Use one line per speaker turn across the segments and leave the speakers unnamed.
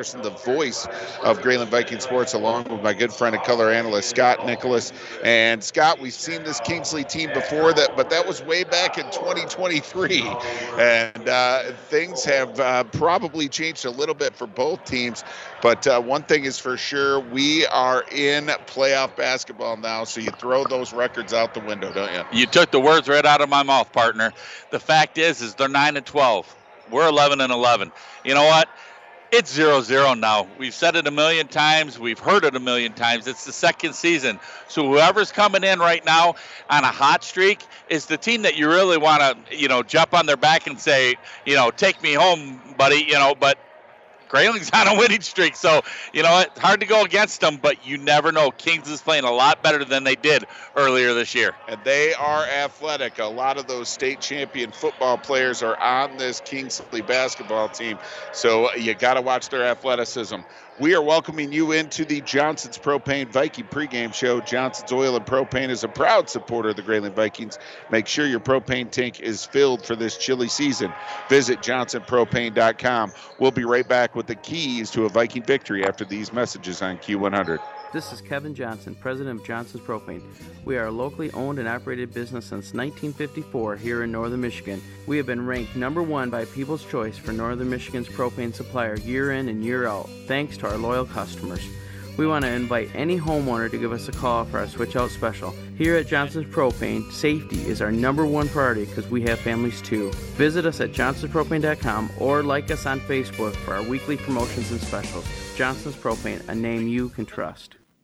Patterson, the voice of Grayling Viking Sports, along with my good friend and color analyst Scott Nicholas. And Scott, we've seen this Kingsley team before that, but that was way back in 2023, and uh, things have uh, probably changed a little bit for both teams. But uh, one thing is for sure, we are in playoff basketball now. So you throw those records out the window, don't you?
You took the words right out of my mouth, partner. The fact is, is they're nine and twelve. We're eleven and eleven. You know what? It's zero zero now. We've said it a million times. We've heard it a million times. It's the second season. So whoever's coming in right now on a hot streak is the team that you really want to, you know, jump on their back and say, you know, take me home, buddy. You know, but Grayling's on a winning streak, so you know it's hard to go against them. But you never know. Kings is playing a lot better than they did earlier this year,
and they are athletic. A lot of those state champion football players are on this Kingsley basketball team, so you got to watch their athleticism. We are welcoming you into the Johnson's Propane Viking pregame show. Johnson's Oil and Propane is a proud supporter of the Grayling Vikings. Make sure your propane tank is filled for this chilly season. Visit johnsonpropane.com. We'll be right back with the keys to a Viking victory after these messages on Q100.
This is Kevin Johnson, president of Johnson's Propane. We are a locally owned and operated business since 1954 here in northern Michigan. We have been ranked number one by People's Choice for northern Michigan's propane supplier year in and year out, thanks to our loyal customers. We want to invite any homeowner to give us a call for our switch out special. Here at Johnson's Propane, safety is our number one priority because we have families too. Visit us at johnsonspropane.com or like us on Facebook for our weekly promotions and specials. Johnson's Propane, a name you can trust.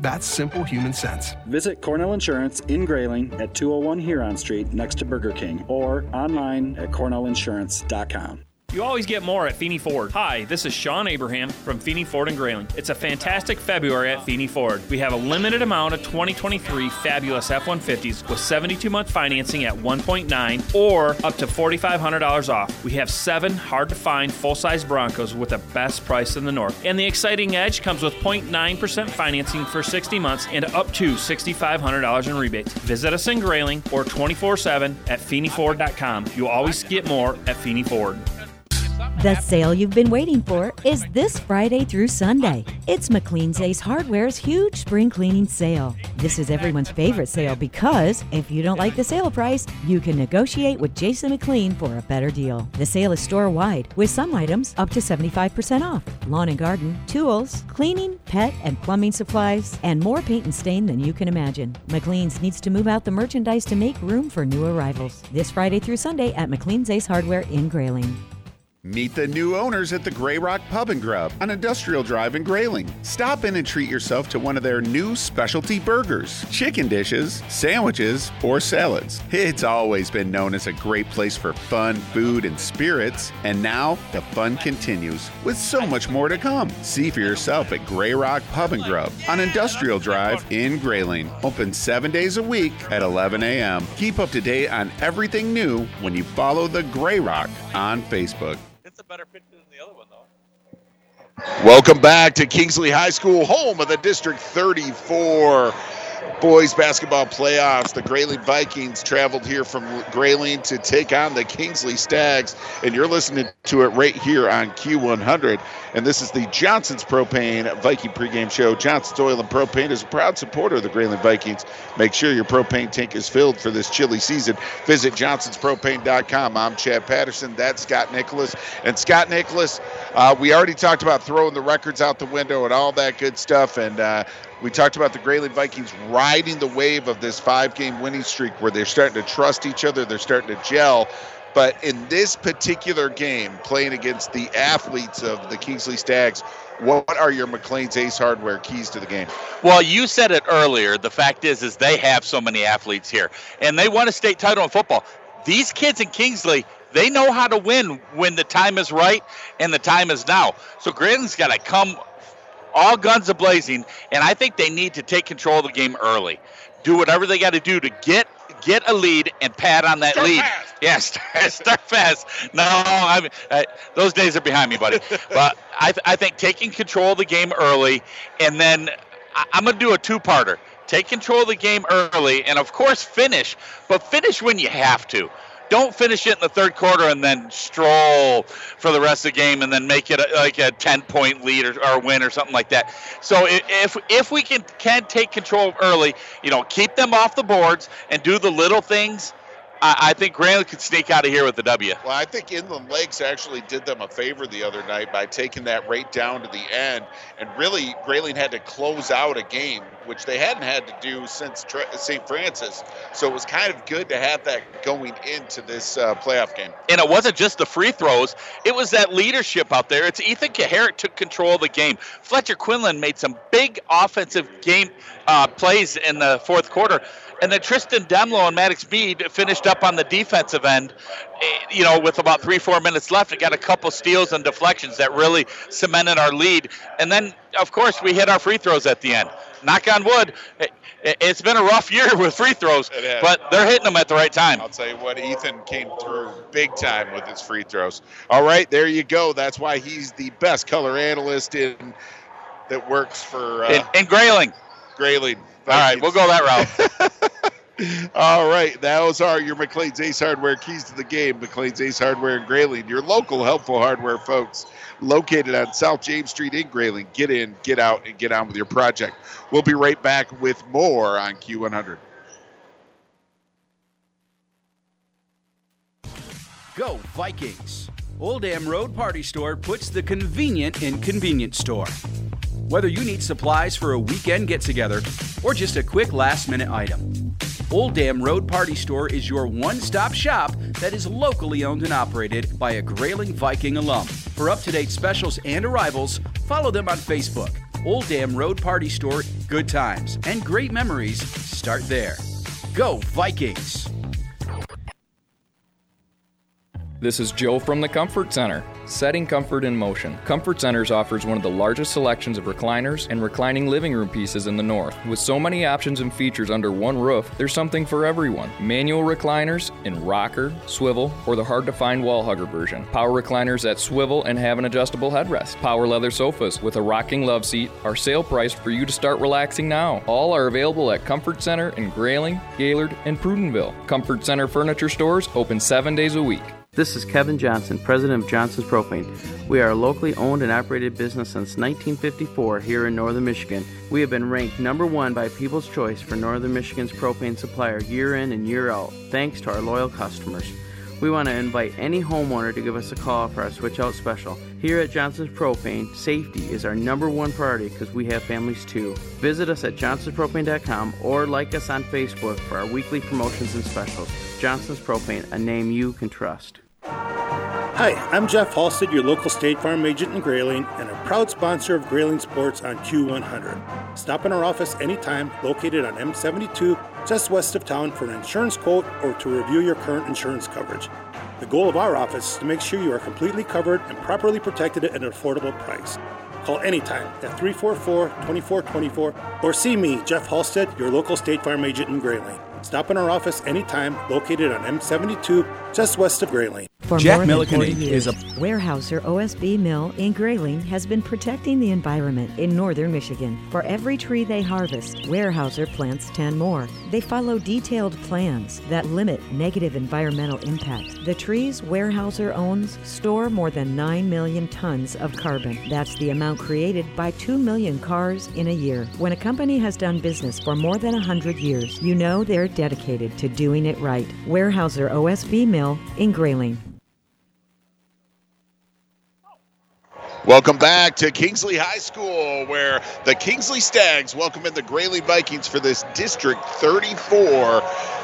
That's simple human sense.
Visit Cornell Insurance in Grayling at 201 Huron Street next to Burger King or online at cornellinsurance.com.
You always get more at Feeney Ford. Hi, this is Sean Abraham from Feeney Ford and Grayling. It's a fantastic February at Feeney Ford. We have a limited amount of 2023 fabulous F-150s with 72-month financing at 1.9 or up to $4,500 off. We have seven hard-to-find full-size Broncos with the best price in the north. And the exciting Edge comes with 0.9% financing for 60 months and up to $6,500 in rebates. Visit us in Grayling or 24-7 at FeeneyFord.com. You'll always get more at Feeney Ford.
The sale you've been waiting for is this Friday through Sunday. It's McLean's Ace Hardware's huge spring cleaning sale. This is everyone's favorite sale because if you don't like the sale price, you can negotiate with Jason McLean for a better deal. The sale is store wide with some items up to 75% off. Lawn and garden, tools, cleaning, pet and plumbing supplies, and more paint and stain than you can imagine. McLean's needs to move out the merchandise to make room for new arrivals. This Friday through Sunday at McLean's Ace Hardware in Grayling.
Meet the new owners at the Grey Rock Pub and Grub on Industrial Drive in Grayling. Stop in and treat yourself to one of their new specialty burgers, chicken dishes, sandwiches, or salads. It's always been known as a great place for fun, food, and spirits, and now the fun continues with so much more to come. See for yourself at Grey Rock Pub and Grub on Industrial Drive in Grayling. Open seven days a week at 11 a.m. Keep up to date on everything new when you follow the Grey Rock on Facebook.
Better picture than the other one, though.
Welcome back to Kingsley High School, home of the District 34 boys basketball playoffs. The Grayling Vikings traveled here from Grayling to take on the Kingsley Stags, and you're listening to it right here on Q100. And this is the Johnson's Propane Viking pregame show. Johnson's Oil and Propane is a proud supporter of the Grayling Vikings. Make sure your propane tank is filled for this chilly season. Visit johnsonspropane.com. I'm Chad Patterson. That's Scott Nicholas. And Scott Nicholas, uh, we already talked about throwing the records out the window and all that good stuff. And uh, we talked about the Grayling Vikings riding the wave of this five game winning streak where they're starting to trust each other, they're starting to gel. But in this particular game, playing against the athletes of the Kingsley Stags, what are your McLean's Ace Hardware keys to the game?
Well, you said it earlier. The fact is, is they have so many athletes here, and they won a state title in football. These kids in Kingsley, they know how to win when the time is right and the time is now. So Grayling's got to come all guns a blazing, and I think they need to take control of the game early. Do whatever they got to do to get get a lead and pad on that
Start
lead.
fast.
Yeah, start, start fast. No, I mean, uh, those days are behind me, buddy. but I, th- I think taking control of the game early, and then I- I'm going to do a two-parter. Take control of the game early, and of course finish, but finish when you have to. Don't finish it in the third quarter and then stroll for the rest of the game and then make it a, like a 10 point lead or, or win or something like that. So if if we can can take control early, you know, keep them off the boards and do the little things, I, I think Grayling could sneak out of here with the W.
Well, I think Inland Lakes actually did them a favor the other night by taking that rate down to the end, and really Grayling had to close out a game, which they hadn't had to do since St. Francis. So it was kind of good to have that going into this uh, playoff game.
And it wasn't just the free throws; it was that leadership out there. It's Ethan Kaharick took control of the game. Fletcher Quinlan made some big offensive game uh, plays in the fourth quarter, and then Tristan Demlo and Maddox Mead finished up on the defensive end. eh, You know, with about three, four minutes left, and got a couple steals and deflections that really cemented our lead. And then, of course, we hit our free throws at the end. Knock on wood. it- It's been a rough year with free throws, but they're hitting them at the right time.
I'll tell you what, Ethan came through big time with his free throws. All right, there you go. That's why he's the best color analyst in that works for uh,
And, and Grayling.
Grayling.
All right, we'll go that route.
All right, those are your McLean's Ace Hardware keys to the game. McLean's Ace Hardware in Grayling, your local helpful hardware folks, located on South James Street in Grayling. Get in, get out, and get on with your project. We'll be right back with more on Q100.
Go Vikings! Old Dam Road Party Store puts the convenient in convenience store. Whether you need supplies for a weekend get together or just a quick last minute item, Old Dam Road Party Store is your one stop shop that is locally owned and operated by a Grayling Viking alum. For up to date specials and arrivals, follow them on Facebook. Old Dam Road Party Store, good times and great memories start there. Go Vikings!
This is Joe from the Comfort Center. Setting comfort in motion. Comfort Centers offers one of the largest selections of recliners and reclining living room pieces in the north. With so many options and features under one roof, there's something for everyone. Manual recliners in rocker, swivel, or the hard to find wall hugger version. Power recliners that swivel and have an adjustable headrest. Power leather sofas with a rocking love seat are sale priced for you to start relaxing now. All are available at Comfort Center in Grayling, Gaylord, and Prudenville. Comfort Center furniture stores open seven days a week.
This is Kevin Johnson, president of Johnson's Propane. We are a locally owned and operated business since 1954 here in northern Michigan. We have been ranked number one by People's Choice for northern Michigan's propane supplier year in and year out, thanks to our loyal customers. We want to invite any homeowner to give us a call for our switch out special. Here at Johnson's Propane, safety is our number one priority because we have families too. Visit us at johnsonspropane.com or like us on Facebook for our weekly promotions and specials. Johnson's Propane, a name you can trust.
Hi, I'm Jeff Halstead, your local State Farm agent in Grayling, and a proud sponsor of Grayling Sports on Q100. Stop in our office anytime, located on M72, just west of town, for an insurance quote or to review your current insurance coverage. The goal of our office is to make sure you are completely covered and properly protected at an affordable price. Call anytime at 344 2424 or see me, Jeff Halstead, your local State Farm agent in Grayling. Stop in our office anytime, located on M72, just west of Grayling.
For
Jack Milliken
40
Inc.
years,
is a-
Weyerhaeuser OSB Mill in Grayling has been protecting the environment in northern Michigan. For every tree they harvest, Weyerhaeuser plants 10 more. They follow detailed plans that limit negative environmental impact. The trees Weyerhaeuser owns store more than 9 million tons of carbon. That's the amount created by 2 million cars in a year. When a company has done business for more than 100 years, you know they're dedicated to doing it right. Weyerhaeuser OSB Mill in Grayling.
Welcome back to Kingsley High School, where the Kingsley Stags welcome in the Grayling Vikings for this District 34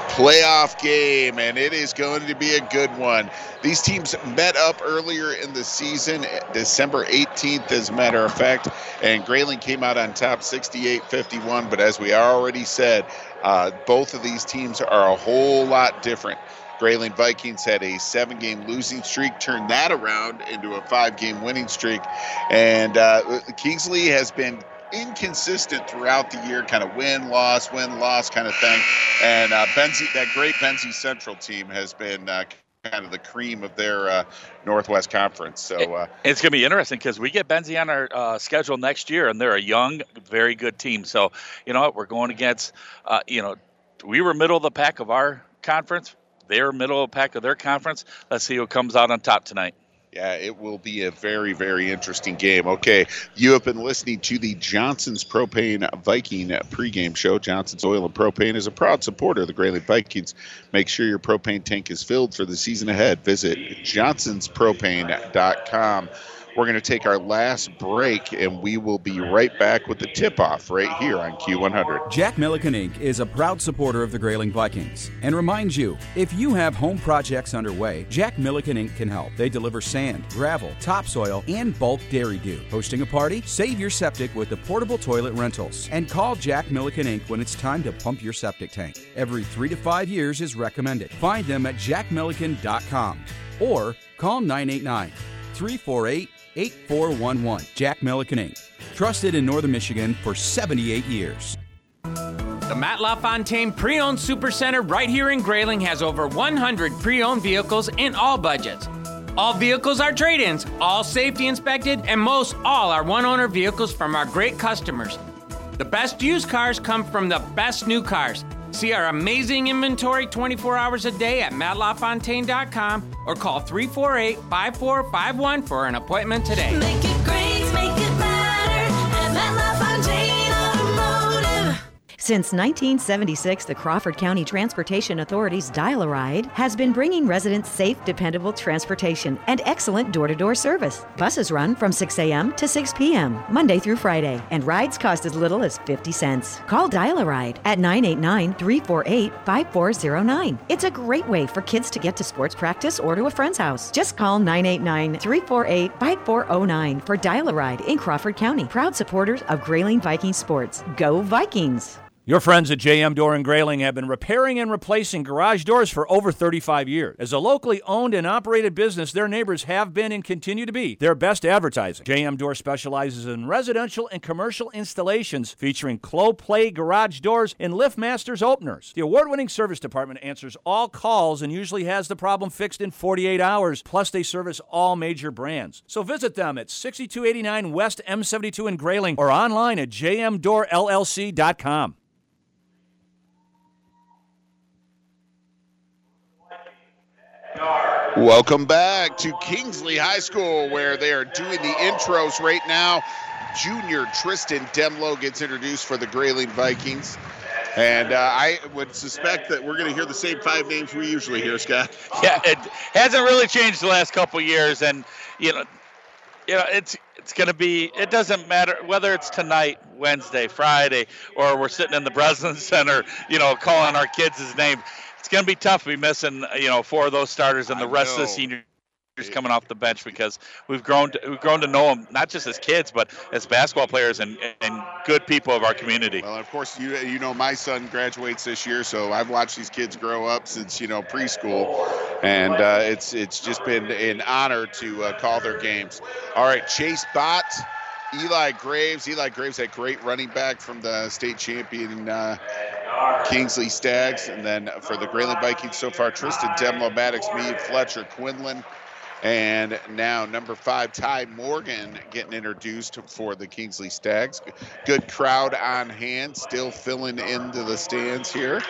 playoff game, and it is going to be a good one. These teams met up earlier in the season, December 18th, as a matter of fact, and Grayling came out on top 68 51. But as we already said, uh, both of these teams are a whole lot different. Grayling Vikings had a seven game losing streak, turned that around into a five game winning streak. And uh, Kingsley has been inconsistent throughout the year, kind of win, loss, win, loss kind of thing. And uh, Benzie, that great Benzie Central team has been uh, kind of the cream of their uh, Northwest Conference. So uh,
it's going to be interesting because we get Benzie on our uh, schedule next year, and they're a young, very good team. So you know what, we're going against, uh, you know, we were middle of the pack of our conference. They're middle of the pack of their conference. Let's see who comes out on top tonight.
Yeah, it will be a very, very interesting game. Okay, you have been listening to the Johnson's Propane Viking pregame show. Johnson's Oil and Propane is a proud supporter of the Grayling Vikings. Make sure your propane tank is filled for the season ahead. Visit johnsonspropane.com. We're going to take our last break, and we will be right back with the tip off right here on Q100.
Jack Milliken Inc. is a proud supporter of the Grayling Vikings and reminds you if you have home projects underway, Jack Milliken Inc. can help. They deliver sand, gravel, topsoil, and bulk dairy dew. Hosting a party? Save your septic with the portable toilet rentals. And call Jack Milliken Inc. when it's time to pump your septic tank. Every three to five years is recommended. Find them at jackmilliken.com or call 989 348 8411. Jack Milliken Inc. Trusted in Northern Michigan for 78 years.
The Matt LaFontaine Pre Owned Supercenter right here in Grayling has over 100 pre owned vehicles in all budgets. All vehicles are trade ins, all safety inspected, and most all are one owner vehicles from our great customers. The best used cars come from the best new cars. See our amazing inventory 24 hours a day at mattlafontaine.com or call 348 5451 for an appointment today.
Since 1976, the Crawford County Transportation Authority's Dial a Ride has been bringing residents safe, dependable transportation and excellent door to door service. Buses run from 6 a.m. to 6 p.m., Monday through Friday, and rides cost as little as 50 cents. Call Dial a Ride at 989 348 5409. It's a great way for kids to get to sports practice or to a friend's house. Just call 989 348 5409 for Dial a Ride in Crawford County. Proud supporters of Grayling Viking Sports. Go Vikings!
Your friends at JM Door and Grayling have been repairing and replacing garage doors for over 35 years. As a locally owned and operated business, their neighbors have been and continue to be their best advertising. JM Door specializes in residential and commercial installations featuring Clopay garage doors and LiftMasters openers. The award-winning service department answers all calls and usually has the problem fixed in 48 hours. Plus, they service all major brands. So visit them at 6289 West M72 in Grayling or online at jmdoorllc.com.
Welcome back to Kingsley High School, where they are doing the intros right now. Junior Tristan Demlow gets introduced for the Grayling Vikings. And uh, I would suspect that we're going to hear the same five names we usually hear, Scott.
Yeah, it hasn't really changed the last couple years, and you know, you know, it's it's going to be. It doesn't matter whether it's tonight, Wednesday, Friday, or we're sitting in the Breslin Center, you know, calling our kids' name. It's going to be tough to be missing, you know, four of those starters and the
I
rest of the seniors coming off the bench because we've grown to, we've grown to know them not just as kids but as basketball players and, and good people of our community.
Well, of course, you you know my son graduates this year, so I've watched these kids grow up since you know preschool, and uh, it's it's just been an honor to uh, call their games. All right, Chase Bott, Eli Graves. Eli Graves, that great running back from the state champion uh, Kingsley Stags, and then for the Grayling Vikings so far, Tristan Demlo, Maddox Mead, Fletcher Quinlan. And now number five, Ty Morgan getting introduced for the Kingsley Stags. Good crowd on hand, still filling into the stands here.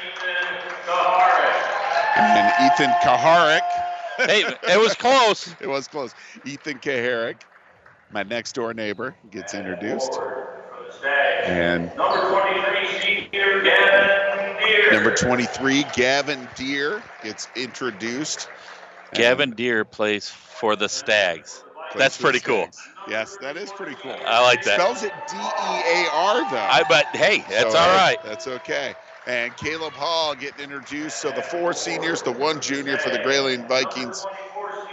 And Ethan Kaharick.
hey, it was close.
it was close. Ethan Kaharick, my next door neighbor, gets introduced. And number 23, Gavin Dear, gets introduced.
Gavin Dear plays for the Stags. That's
for the
pretty cool.
Yes, that is pretty cool.
I like that.
Spells it D E A R though.
I but hey, that's
So,
all
hey,
right.
That's okay. And Caleb Hall getting introduced. So the four seniors, the one junior for the Grayling Vikings.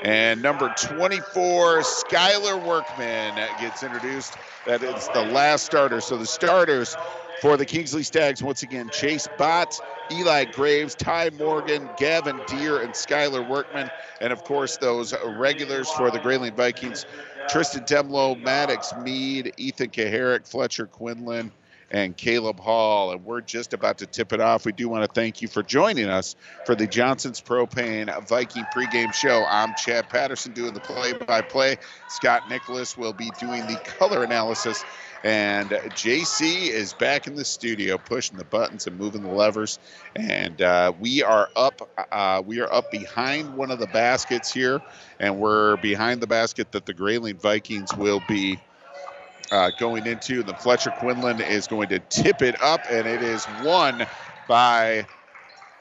And number 24, Skylar Workman gets introduced. That is the last starter. So the starters For the Kingsley Stags, once again, Chase Bott, Eli Graves, Ty Morgan, Gavin Dear, and Skylar Workman. And of course, those regulars for the Grayling Vikings Tristan Demlow, Maddox Mead, Ethan Kaharick, Fletcher Quinlan, and Caleb Hall. And we're just about to tip it off. We do want to thank you for joining us for the Johnson's Propane Viking pregame show. I'm Chad Patterson doing the play by play. Scott Nicholas will be doing the color analysis. And JC is back in the studio, pushing the buttons and moving the levers. And uh, we are up. Uh, we are up behind one of the baskets here, and we're behind the basket that the Grayling Vikings will be uh, going into. The Fletcher Quinlan is going to tip it up, and it is won by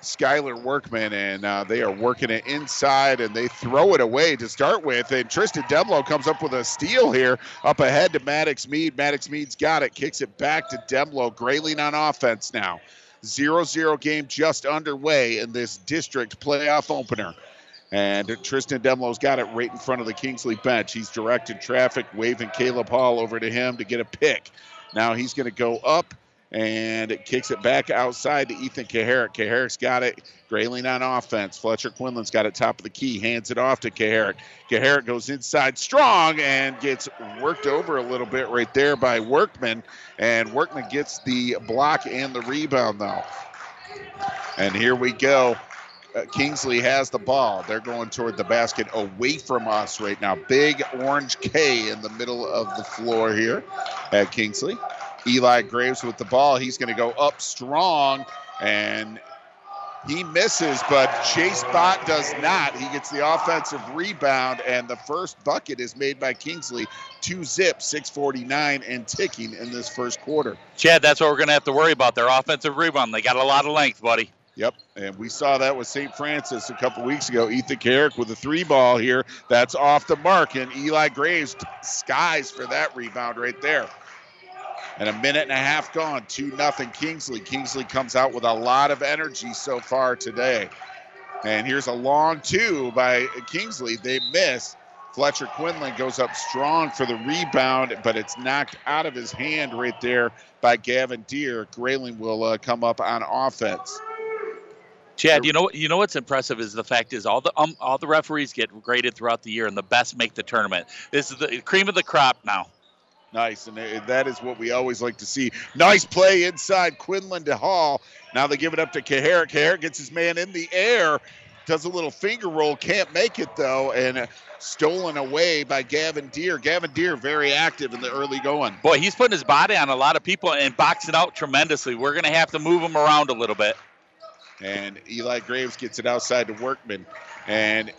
Skylar Workman, and uh, they are working it inside, and they throw it away to start with. And Tristan Demlow comes up with a steal here, up ahead to Maddox Mead. Maddox Mead's got it, kicks it back to Demlow. Grayling on offense now. 0 0 game just underway in this district playoff opener. And Tristan Demlow's got it right in front of the Kingsley bench. He's directing traffic, waving Caleb Hall over to him to get a pick. Now he's going to go up and it kicks it back outside to Ethan Kaharick. Kaharick's got it. Grayling on offense. Fletcher Quinlan's got it top of the key. Hands it off to Kaharick. Kaharick goes inside strong and gets worked over a little bit right there by Workman. And Workman gets the block and the rebound though. And here we go. Uh, Kingsley has the ball. They're going toward the basket away from us right now. Big orange K in the middle of the floor here at Kingsley. Eli Graves with the ball. He's going to go up strong and he misses, but Chase Bott does not. He gets the offensive rebound, and the first bucket is made by Kingsley. Two zip, 649 and ticking in this first quarter.
Chad, that's what we're going to have to worry about. Their offensive rebound. They got a lot of length, buddy.
Yep, and we saw that with St. Francis a couple weeks ago. Ethan Carrick with a three ball here. That's off the mark, and Eli Graves skies for that rebound right there. And a minute and a half gone, 2 nothing Kingsley. Kingsley comes out with a lot of energy so far today. And here's a long two by Kingsley. They miss. Fletcher Quinlan goes up strong for the rebound, but it's knocked out of his hand right there by Gavin Dear. Grayling will uh, come up on offense.
Chad, you know you know what's impressive is the fact is all the um, all the referees get graded throughout the year, and the best make the tournament. This is the cream of the crop now.
Nice, and uh, that is what we always like to see. Nice play inside Quinlan to Hall. Now they give it up to Kaharick. Kaharick gets his man in the air, does a little finger roll, can't make it though, and uh, stolen away by Gavin Dear. Gavin Dear very active in the early going.
Boy, he's putting his body on a lot of people and boxing out tremendously. We're going to have to move him around a little bit.
And Eli Graves gets it outside to Workman, and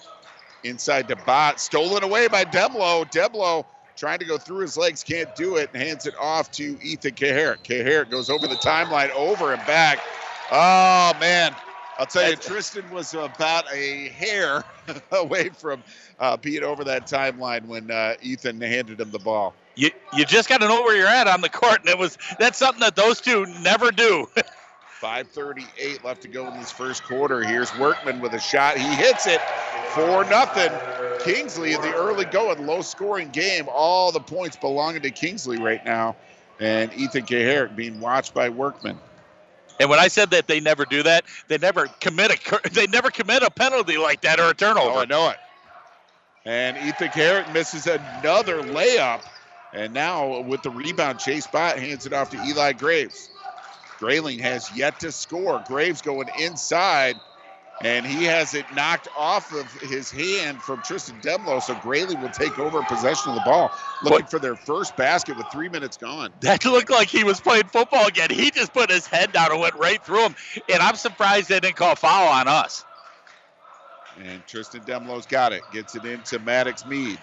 inside to Bott, stolen away by Demlow. Demlow trying to go through his legs, can't do it, and hands it off to Ethan Kaharick. Kaharick goes over the timeline, over and back. Oh, man. I'll tell you, Tristan was about a hair away from uh, being over that timeline when uh, Ethan handed him the ball.
You you just got to know where you're at on the court, and it was that's something that those two never do.
5:38 left to go in this first quarter. Here's Workman with a shot. He hits it for nothing. Kingsley in the early going, low scoring game. All the points belonging to Kingsley right now, and Ethan Kaharick being watched by Workman.
And when I said that they never do that, they never commit a they never commit a penalty like that or a turnover.
Oh, I know it. And Ethan Kaharick misses another layup. And now with the rebound, Chase Bott hands it off to Eli Graves. Grayling has yet to score. Graves going inside, and he has it knocked off of his hand from Tristan Demlow. So Grayling will take over possession of the ball, looking for their first basket with three minutes gone.
That looked like he was playing football again. He just put his head down and went right through him. And I'm surprised they didn't call foul on us.
And Tristan Demlow's got it. Gets it into Maddox Mead.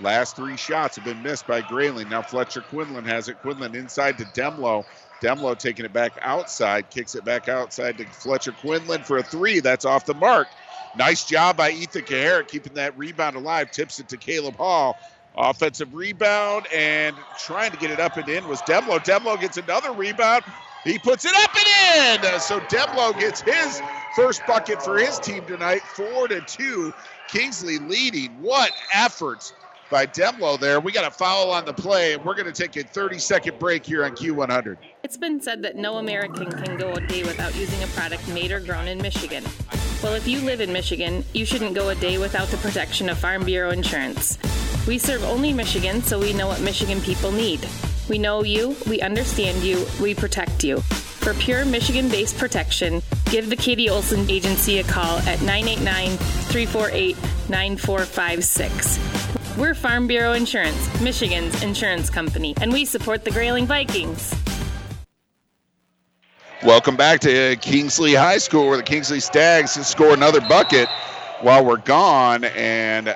Last three shots have been missed by Grayling. Now Fletcher Quinlan has it. Quinlan inside to Demlow. Demlow taking it back outside, kicks it back outside to Fletcher Quinlan for a three. That's off the mark. Nice job by Ethan Kaharick keeping that rebound alive. Tips it to Caleb Hall. Offensive rebound and trying to get it up and in was Demlow. Demlow gets another rebound. He puts it up and in. So Demlow gets his first bucket for his team tonight, four to two. Kingsley leading. What efforts by Demlo there. We got a foul on the play, and we're going to take a 30 second break here on Q100.
It's been said that no American can go a day without using a product made or grown in Michigan. Well, if you live in Michigan, you shouldn't go a day without the protection of Farm Bureau insurance. We serve only Michigan, so we know what Michigan people need. We know you, we understand you, we protect you. For pure Michigan based protection, give the Katie Olson Agency a call at 989 348 9456. We're Farm Bureau Insurance, Michigan's insurance company, and we support the Grayling Vikings.
Welcome back to Kingsley High School, where the Kingsley Stags score another bucket while we're gone, and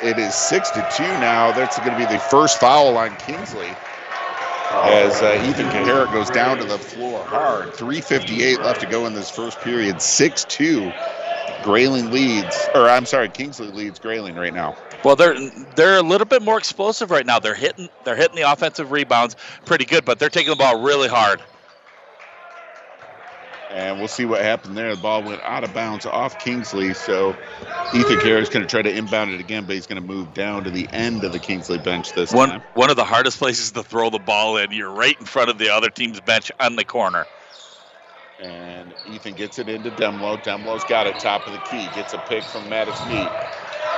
it is six to two now. That's going to be the first foul on Kingsley as uh, Ethan Kaharick goes down to the floor hard. 3:58 left to go in this first period. Six two. Grayling leads, or I'm sorry, Kingsley leads Grayling right now.
Well, they're they're a little bit more explosive right now. They're hitting they're hitting the offensive rebounds pretty good, but they're taking the ball really hard.
And we'll see what happened there. The ball went out of bounds off Kingsley. So Ethan Carey is going to try to inbound it again, but he's going to move down to the end of the Kingsley bench this
One
time.
one of the hardest places to throw the ball in. You're right in front of the other team's bench on the corner.
And Ethan gets it into Demlo. Demlo's got it top of the key. Gets a pick from Maddox Mead.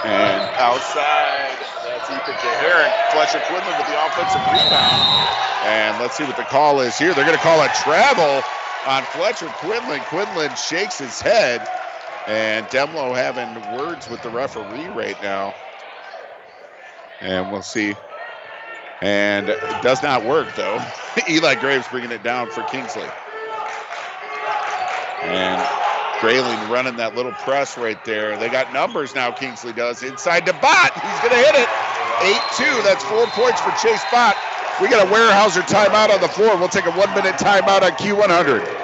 And outside, that's Ethan Kaharick. Fletcher Quinlan with the offensive rebound. And let's see what the call is here. They're going to call a travel on Fletcher Quinlan. Quinlan shakes his head. And Demlo having words with the referee right now. And we'll see. And it does not work, though. Eli Graves bringing it down for Kingsley. And Grayling running that little press right there. They got numbers now, Kingsley does. Inside to Bott. He's going to hit it. 8 2. That's four points for Chase Bott. We got a Weyerhaeuser timeout on the floor. We'll take a one minute timeout on Q100.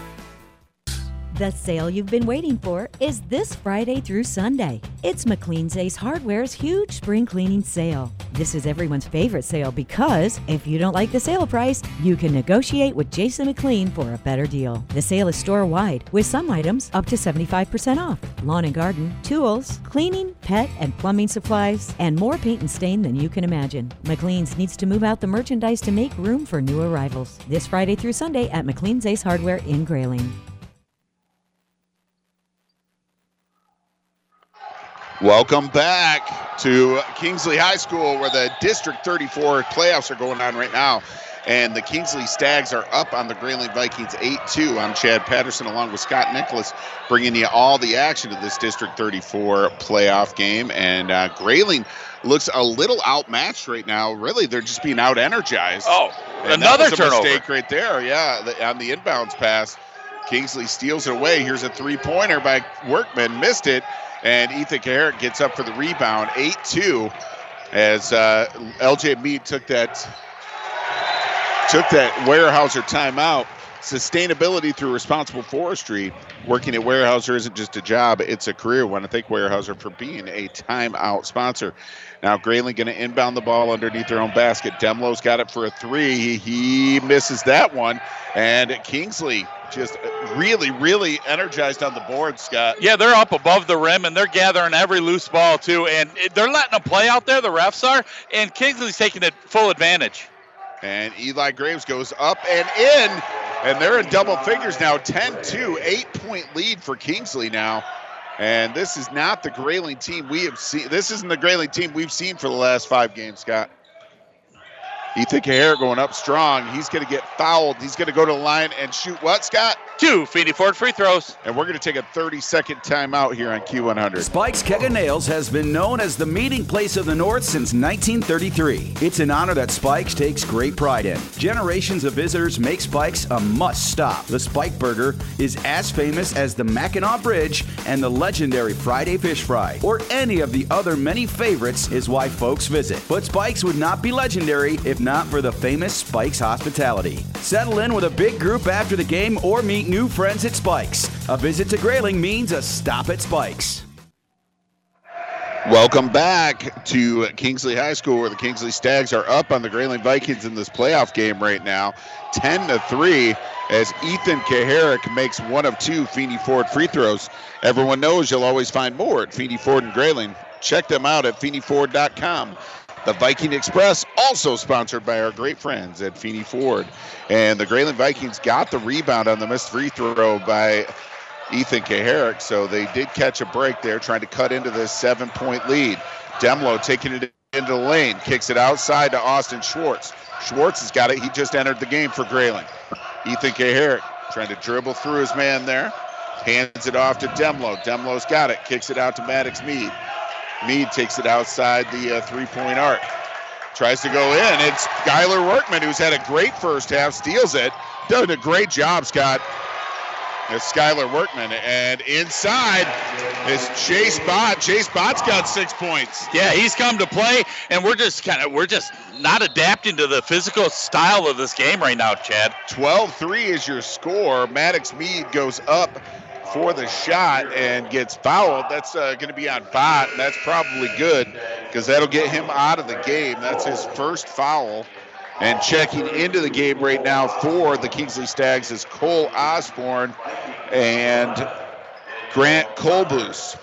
The sale you've been waiting for is this Friday through Sunday. It's McLean's Ace Hardware's huge spring cleaning sale. This is everyone's favorite sale because if you don't like the sale price, you can negotiate with Jason McLean for a better deal. The sale is store wide with some items up to 75% off. Lawn and garden, tools, cleaning, pet and plumbing supplies, and more paint and stain than you can imagine. McLean's needs to move out the merchandise to make room for new arrivals. This Friday through Sunday at McLean's Ace Hardware in Grayling.
Welcome back to Kingsley High School, where the District 34 playoffs are going on right now. And the Kingsley Stags are up on the Grayling Vikings 8 2. I'm Chad Patterson along with Scott Nicholas, bringing you all the action of this District 34 playoff game. And uh, Grayling looks a little outmatched right now. Really, they're just being out energized.
Oh,
And
another
that was a
turnover.
mistake right there. Yeah, the, on the inbounds pass. Kingsley steals it away. Here's a three pointer by Workman. Missed it. And Ethan Carrot gets up for the rebound. 8 2 as uh, LJ Mead took that took that Weyerhaeuser timeout. Sustainability through responsible forestry. Working at Weyerhaeuser isn't just a job, it's a career one. I thank Weyerhaeuser for being a timeout sponsor. Now Grayling going to inbound the ball underneath their own basket. Demlo's got it for a three. He misses that one. And Kingsley just really, really energized on the board, Scott.
Yeah, they're up above the rim and they're gathering every loose ball too, and they're letting them play out there. The refs are, and Kingsley's taking it full advantage.
And Eli Graves goes up and in, and they're in double figures now 10 2, eight point lead for Kingsley now. And this is not the Grayling team we have seen. This isn't the Grayling team we've seen for the last five games, Scott. Ethan Kaharick going up strong. He's going to get fouled. He's going to go to the line and shoot what, Scott?
Two Feeney Ford free throws.
And we're going to take a 30 second timeout here on Q100.
Spike's Keg of Nails has been known as the meeting place of the North since 1933. It's an honor that Spike's takes great pride in. Generations of visitors make Spike's a must stop. The Spike Burger is as famous as the Mackinac Bridge and the legendary Friday Fish Fry, or any of the other many favorites, is why folks visit. But Spike's would not be legendary if not for the famous Spike's hospitality. Settle in with a big group after the game or meet new friends at Spike's. A visit to Grayling means a stop at Spike's.
Welcome back to Kingsley High School, where the Kingsley Stags are up on the Grayling Vikings in this playoff game right now, 10 to 3, as Ethan Kaharick makes one of two Feeney Ford free throws. Everyone knows you'll always find more at Feeney Ford and Grayling. Check them out at FeeneyFord.com. The Viking Express, also sponsored by our great friends at Feeney Ford. And the Grayling Vikings got the rebound on the missed free throw by Ethan Kaharick. So they did catch a break there, trying to cut into this seven point lead. Demlo taking it into the lane, kicks it outside to Austin Schwartz. Schwartz has got it. He just entered the game for Grayling. Ethan Kaharick trying to dribble through his man there, hands it off to Demlo. Demlo's got it, kicks it out to Maddox Mead. Mead takes it outside the uh, three point arc. Tries to go in. It's Skylar Workman, who's had a great first half, steals it. Done a great job, Scott. It's Skylar Workman. And inside is Chase Bott. Chase Bott's got six points.
Yeah, he's come to play, and we're just kind of we're just not adapting to the physical style of this game right now, Chad.
12-3 is your score. Maddox Mead goes up for the shot and gets fouled. That's uh, going to be on Bott, and that's probably good because that'll get him out of the game. That's his first foul. And checking into the game right now for the Kingsley Stags is Cole Osborne and Grant Colbus.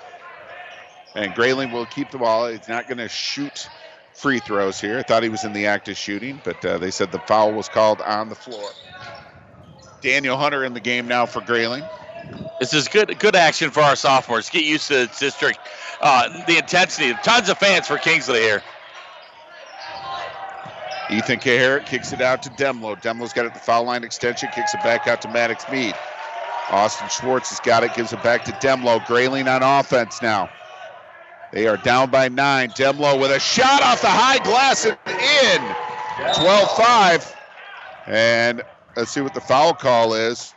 And Grayling will keep the ball. He's not going to shoot free throws here. I thought he was in the act of shooting, but uh, they said the foul was called on the floor. Daniel Hunter in the game now for Grayling.
This is good good action for our sophomores. Get used to this district, uh, the intensity. Tons of fans for Kingsley here.
Ethan Kaharick kicks it out to Demlo. Demlo's got it at the foul line extension, kicks it back out to Maddox Mead. Austin Schwartz has got it, gives it back to Demlo. Grayling on offense now. They are down by nine. Demlo with a shot off the high glass and in. 12 5. And let's see what the foul call is.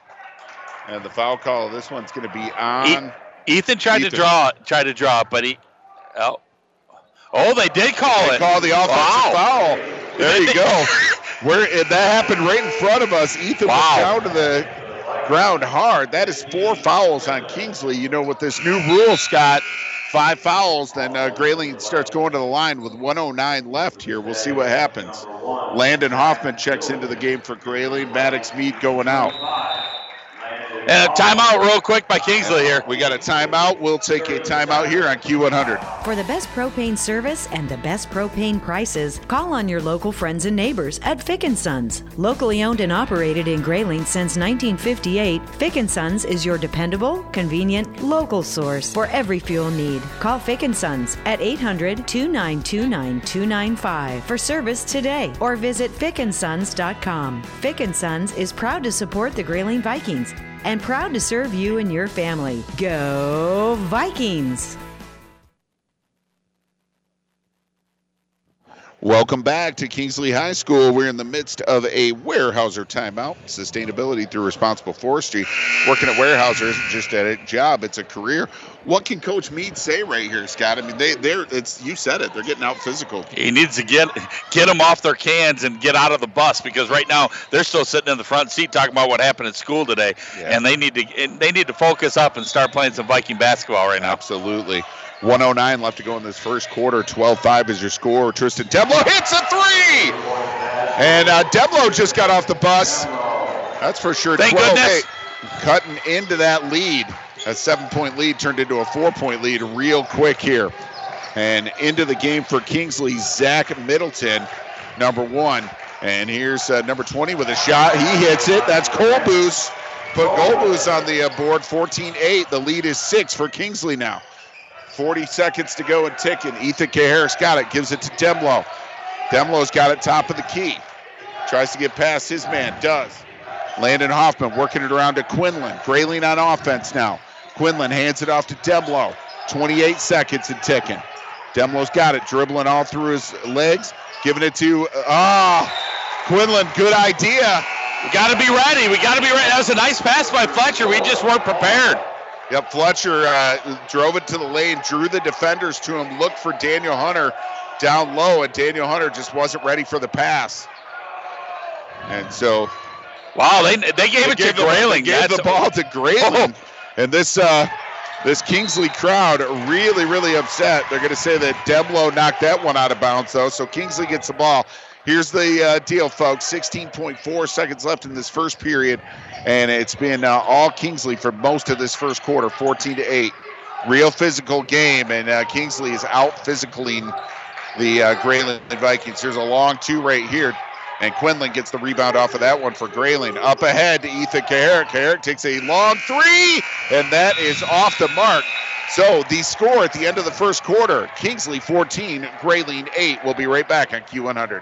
And the foul call, this one's going to be on.
Ethan tried to
Ethan.
draw tried to draw, but he oh oh they did call
They
it.
call the offensive
Wow.
foul. There you go. Where that happened right in front of us. Ethan
Wow.
was down to the ground hard. That is four fouls on Kingsley. You know, with this new rule, Scott, five fouls, then uh, Grayling starts going to the line with 109 left here. We'll see what happens. Landon Hoffman checks into the game for Grayling. Maddox Mead going out.
And a timeout real quick by Kingsley here.
We got a timeout. We'll take a timeout here on Q100.
For the best propane service and the best propane prices, call on your local friends and neighbors at Fick & Sons. Locally owned and operated in Grayling since 1958, Fick & Sons is your dependable, convenient, local source for every fuel need. Call Fick & Sons at 800-2929-295 for service today or visit fickandsons.com. Fick & Sons is proud to support the Grayling Vikings and proud to serve you and your family. Go Vikings!
Welcome back to Kingsley High School. We're in the midst of a Weyerhaeuser timeout. Sustainability through responsible forestry. Working at Weyerhaeuser isn't just a job; it's a career. What can Coach Mead say right here, Scott? I mean, they, they're it's you said it. They're getting out physical.
He needs to get get them off their cans and get out of the bus because right now they're still sitting in the front seat talking about what happened at school today,
Yeah.
and they need to and they need to focus up and start playing some Viking basketball right now.
Absolutely. 109 left to go in this first quarter. 12-5 is your score. Tristan Demlo hits a three, and uh, just got off the bus. That's for sure.
Thank
12
goodness.
Cutting into that lead. A seven-point lead turned into a four-point lead real quick here. And into the game for Kingsley, Zach Middleton, number one. And here's uh, number 20 with a shot. He hits it. That's Colbus. Put Colbus on the uh, board, 14-8. The lead is six for Kingsley now. 40 seconds to go and ticking. Ethan Harris got it, gives it to Demlo. Demlo's got it top of the key. Tries to get past his man, does. Landon Hoffman working it around to Quinlan. Grayling on offense now. Quinlan hands it off to Demlo. 28 seconds and ticking. Demlo's got it, dribbling all through his legs, giving it to ah Quinlan. Good idea.
We got to be ready. We got to be ready. That was a nice pass by Fletcher. We just weren't prepared.
Yep, Fletcher uh, drove it to the lane, drew the defenders to him, looked for Daniel Hunter down low, and Daniel Hunter just wasn't ready for the pass. And so,
wow, they they gave it to Grayling.
They gave
That's-
the ball to Grayling, and this uh, this Kingsley crowd really, really upset. They're going to say that Demlo knocked that one out of bounds, though. So Kingsley gets the ball. Here's the uh, deal, folks. 16.4 seconds left in this first period, and it's been uh, all Kingsley for most of this first quarter, 14 to 8. Real physical game, and uh, Kingsley is out physicaling the uh, Grayling Vikings. Here's a long two right here, and Quinlan gets the rebound off of that one for Grayling. Up ahead to Ethan Carrick. Carrick takes a long three, and that is off the mark. So the score at the end of the first quarter: Kingsley 14, Grayling 8. We'll be right back on Q100.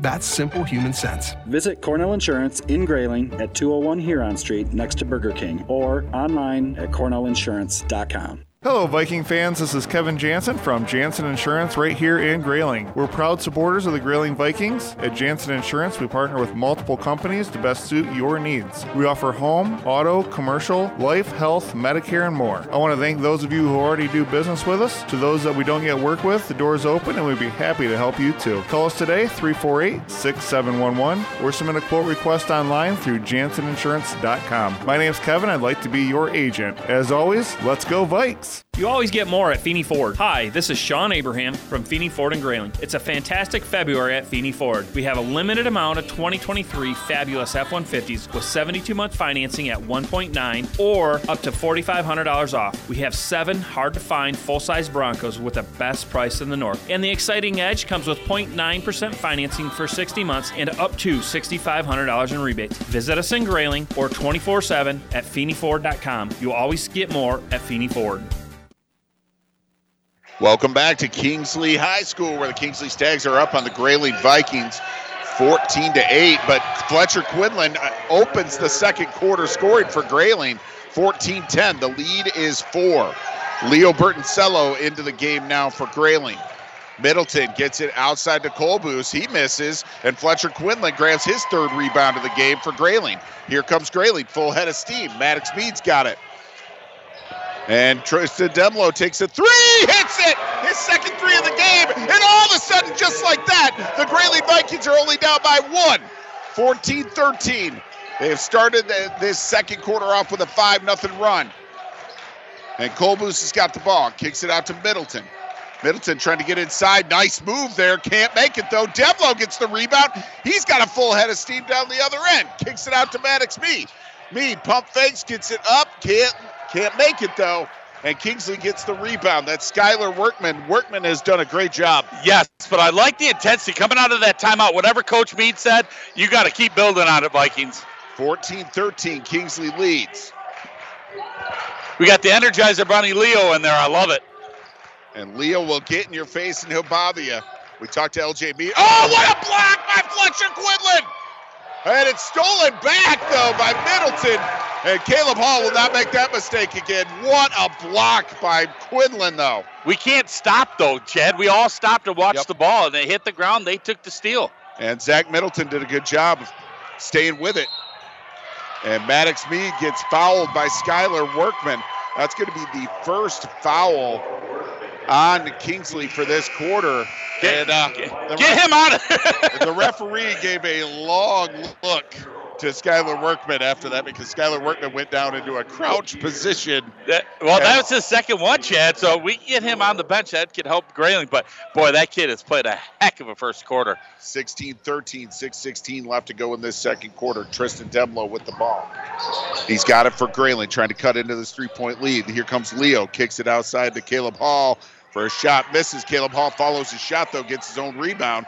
That's simple human sense.
Visit Cornell Insurance in Grayling at 201 Huron Street next to Burger King or online at cornellinsurance.com.
Hello, Viking fans. This is Kevin Jansen from Jansen Insurance right here in Grayling. We're proud supporters of the Grayling Vikings. At Jansen Insurance, we partner with multiple companies to best suit your needs. We offer home, auto, commercial, life, health, Medicare, and more. I want to thank those of you who already do business with us. To those that we don't yet work with, the door is open and we'd be happy to help you too. Call us today, 348 6711, or submit a quote request online through janseninsurance.com. My name's Kevin. I'd like to be your agent. As always, let's go, Vikes!
You always get more at Feeney Ford. Hi, this is Sean Abraham from Feeney Ford and Grayling. It's a fantastic February at Feeney Ford. We have a limited amount of 2023 fabulous F-150s with 72-month financing at 1.9 or up to $4,500 off. We have seven hard-to-find full-size Broncos with the best price in the north. And the exciting Edge comes with 0.9% financing for 60 months and up to $6,500 in rebates. Visit us in Grayling or 24-7 at FeeneyFord.com. You'll always get more at Feeney Ford.
Welcome back to Kingsley High School, where the Kingsley Stags are up on the Grayling Vikings, 14 to 8. But Fletcher Quinlan uh, opens the second quarter, scoring for Grayling, 14-10. The lead is four. Leo Bertoncello into the game now for Grayling. Middleton gets it outside to Colbus. He misses, and Fletcher Quinlan grabs his third rebound of the game for Grayling. Here comes Grayling, full head of steam. Maddox Mead's got it. And Tristan Demlo takes a three, hits it, his second three of the game, and all of a sudden, just like that, the Grayling Vikings are only down by one, 14-13. They have started the, this second quarter off with a 5 0 run. And Colbus has got the ball, kicks it out to Middleton. Middleton trying to get inside. Nice move there. Can't make it though. Demlo gets the rebound. He's got a full head of steam down the other end. Kicks it out to Maddox Mead. Mead pump fakes, gets it up. Can't can't make it though. And Kingsley gets the rebound. That's Skylar Workman. Workman has done a great job.
Yes, but I like the intensity coming out of that timeout. Whatever Coach Mead said, you got to keep building on it, Vikings.
14 13, Kingsley leads.
We got the Energizer Bunny Leo in there. I love it.
And Leo will get in your face and he'll bother you. We talked to LJ Mead. Oh, what a block by Fletcher Quinlan! And it's stolen back, though, by Middleton. And Caleb Hall will not make that mistake again. What a block by Quinlan, though.
We can't stop, though, Chad. We all stopped to watch the ball, and they hit the ground. They took the steal.
And Zach Middleton did a good job of staying with it. And Maddox Mead gets fouled by Skylar Workman. That's going to be the first foul on Kingsley for this quarter.
Get,
and, uh,
get, get him out of
the referee gave a long look to Skylar Workman after that because Skylar Workman went down into a crouch position.
That, well, that was his second one, Chad. So we get him on the bench. That could help Grayling. But boy, that kid has played a heck of a first quarter.
16 13, 6 16 left to go in this second quarter. Tristan Demlo with the ball. He's got it for Grayling, trying to cut into this three point lead. Here comes Leo, kicks it outside to Caleb Hall a shot. Misses. Caleb Hall follows his shot, though, gets his own rebound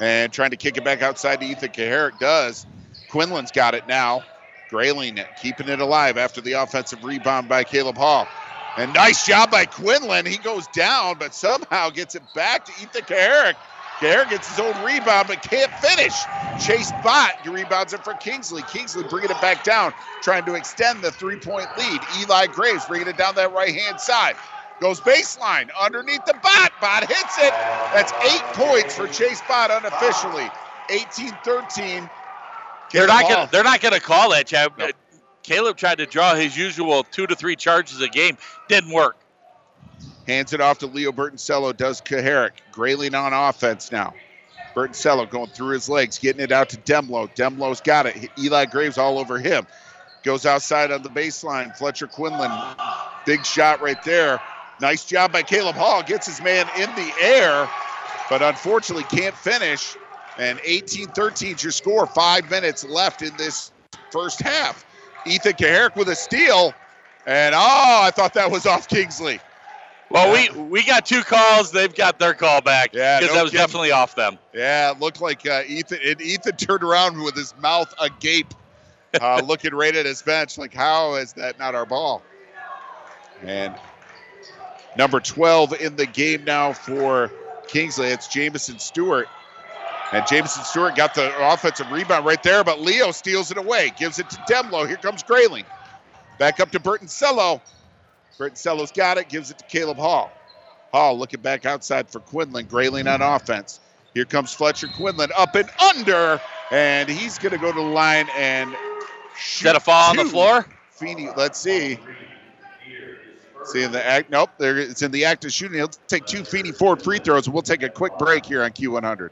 and trying to kick it back outside to Ethan Kaharick does. Quinlan's got it now. Grayling it, keeping it alive after the offensive rebound by Caleb Hall. And nice job by Quinlan. He goes down, but somehow gets it back to Ethan Kaharick. Kaharick gets his own rebound, but can't finish. Chase Bott rebounds it for Kingsley. Kingsley bringing it back down, trying to extend the three-point lead. Eli Graves bringing it down that right-hand side. Goes baseline underneath the Bott. Bott hits it. That's eight points for Chase Bott unofficially. 18-13.
They're not gonna they're not gonna call that, Chad. Caleb tried to draw his usual two to three charges a game. Didn't work.
Hands it off to Leo Bertoncello. Does Kaharick. Grayling on offense now. Bertoncello going through his legs, getting it out to Demlo. Demlo's got it. Eli Graves all over him. Goes outside on the baseline. Fletcher Quinlan, big shot right there. Nice job by Caleb Hall. Gets his man in the air, but unfortunately can't finish. And 18 13 is your score. Five minutes left in this first half. Ethan Kaharick with a steal. And oh, I thought that was off Kingsley.
Well, we we got two calls. They've got their call back.
Yeah,
because
no
that was
kidding.
definitely off them.
Yeah, it looked like uh, Ethan. And Ethan turned around with his mouth agape, uh, looking right at his bench, like, "How is that not our ball?" And number 12 in the game now for Kingsley. It's Jamison Stewart. And Jamison Stewart got the offensive rebound right there, but Leo steals it away, gives it to Demlo. Here comes Grayling. Back up to Bertoncello. Bertoncello's got it, gives it to Caleb Hall. Hall looking back outside for Quinlan. Grayling on offense. Here comes Fletcher Quinlan up and under, and he's going to go to the line and
Is that a fall on the floor?
Feeney, let's see. See in the act. Nope, there it's in the act of shooting. He'll take two Feeney Ford free throws, and we'll take a quick break here on Q100.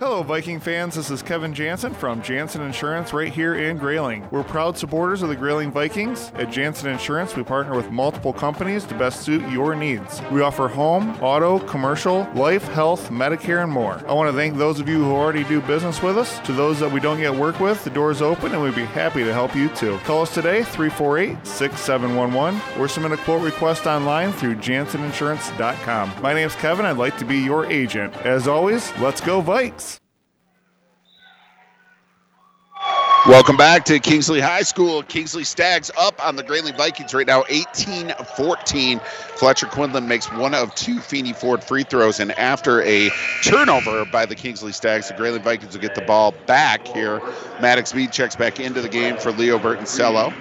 Hello, Viking fans. This is Kevin Jansen from Jansen Insurance right here in Grayling. We're proud supporters of the Grayling Vikings. At Jansen Insurance, we partner with multiple companies to best suit your needs. We offer home, auto, commercial, life, health, Medicare, and more. I want to thank those of you who already do business with us. To those that we don't yet work with, the door is open and we'd be happy to help you too. Call us today, 348 6711, or submit a quote request online through janseninsurance.com. My name's Kevin. I'd like to be your agent. As always, let's go, Vikes!
Welcome back to Kingsley High School. Kingsley Stags up on the Grayling Vikings right now, 18 14. Fletcher Quinlan makes one of two Feeney Ford free throws, and after a turnover by the Kingsley Stags, the Grayling Vikings will get the ball back here. Maddox Mead checks back into the game for Leo Bertoncello.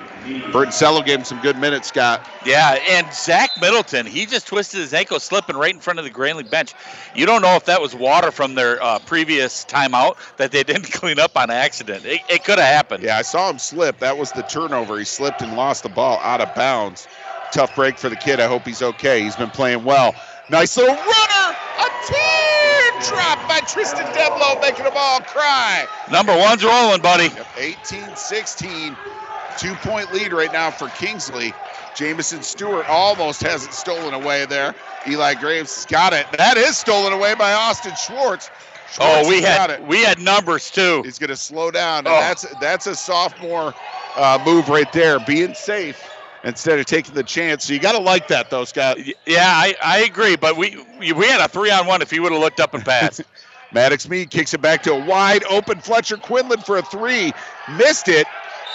Bertoncello gave him some good minutes, Scott.
Yeah, and Zach Middleton, he just twisted his ankle, slipping right in front of the Grayling bench. You don't know if that was water from their uh, previous timeout that they didn't clean up on accident. It, it could have happened.
Yeah, I saw him slip. That was the turnover. He slipped and lost the ball out of bounds. Tough break for the kid. I hope he's okay. He's been playing well. Nice little runner. A teardrop by Tristan Demlo, making them all cry.
Number one's rolling, buddy.
18 16. Two point lead right now for Kingsley. Jamison Stewart almost has it stolen away there. Eli Graves has got it. That is stolen away by Austin Schwartz. Schwartz
Oh, we had
it.
we had numbers too.
He's going to slow down, and
Oh.
that's that's a sophomore uh, move right there, being safe instead of taking the chance. So you got to like that, though, Scott.
Yeah, I, I agree, but we we we had a three on one if he would have looked up and passed.
Maddox Mead kicks it back to a wide open Fletcher Quinlan for a three, missed it,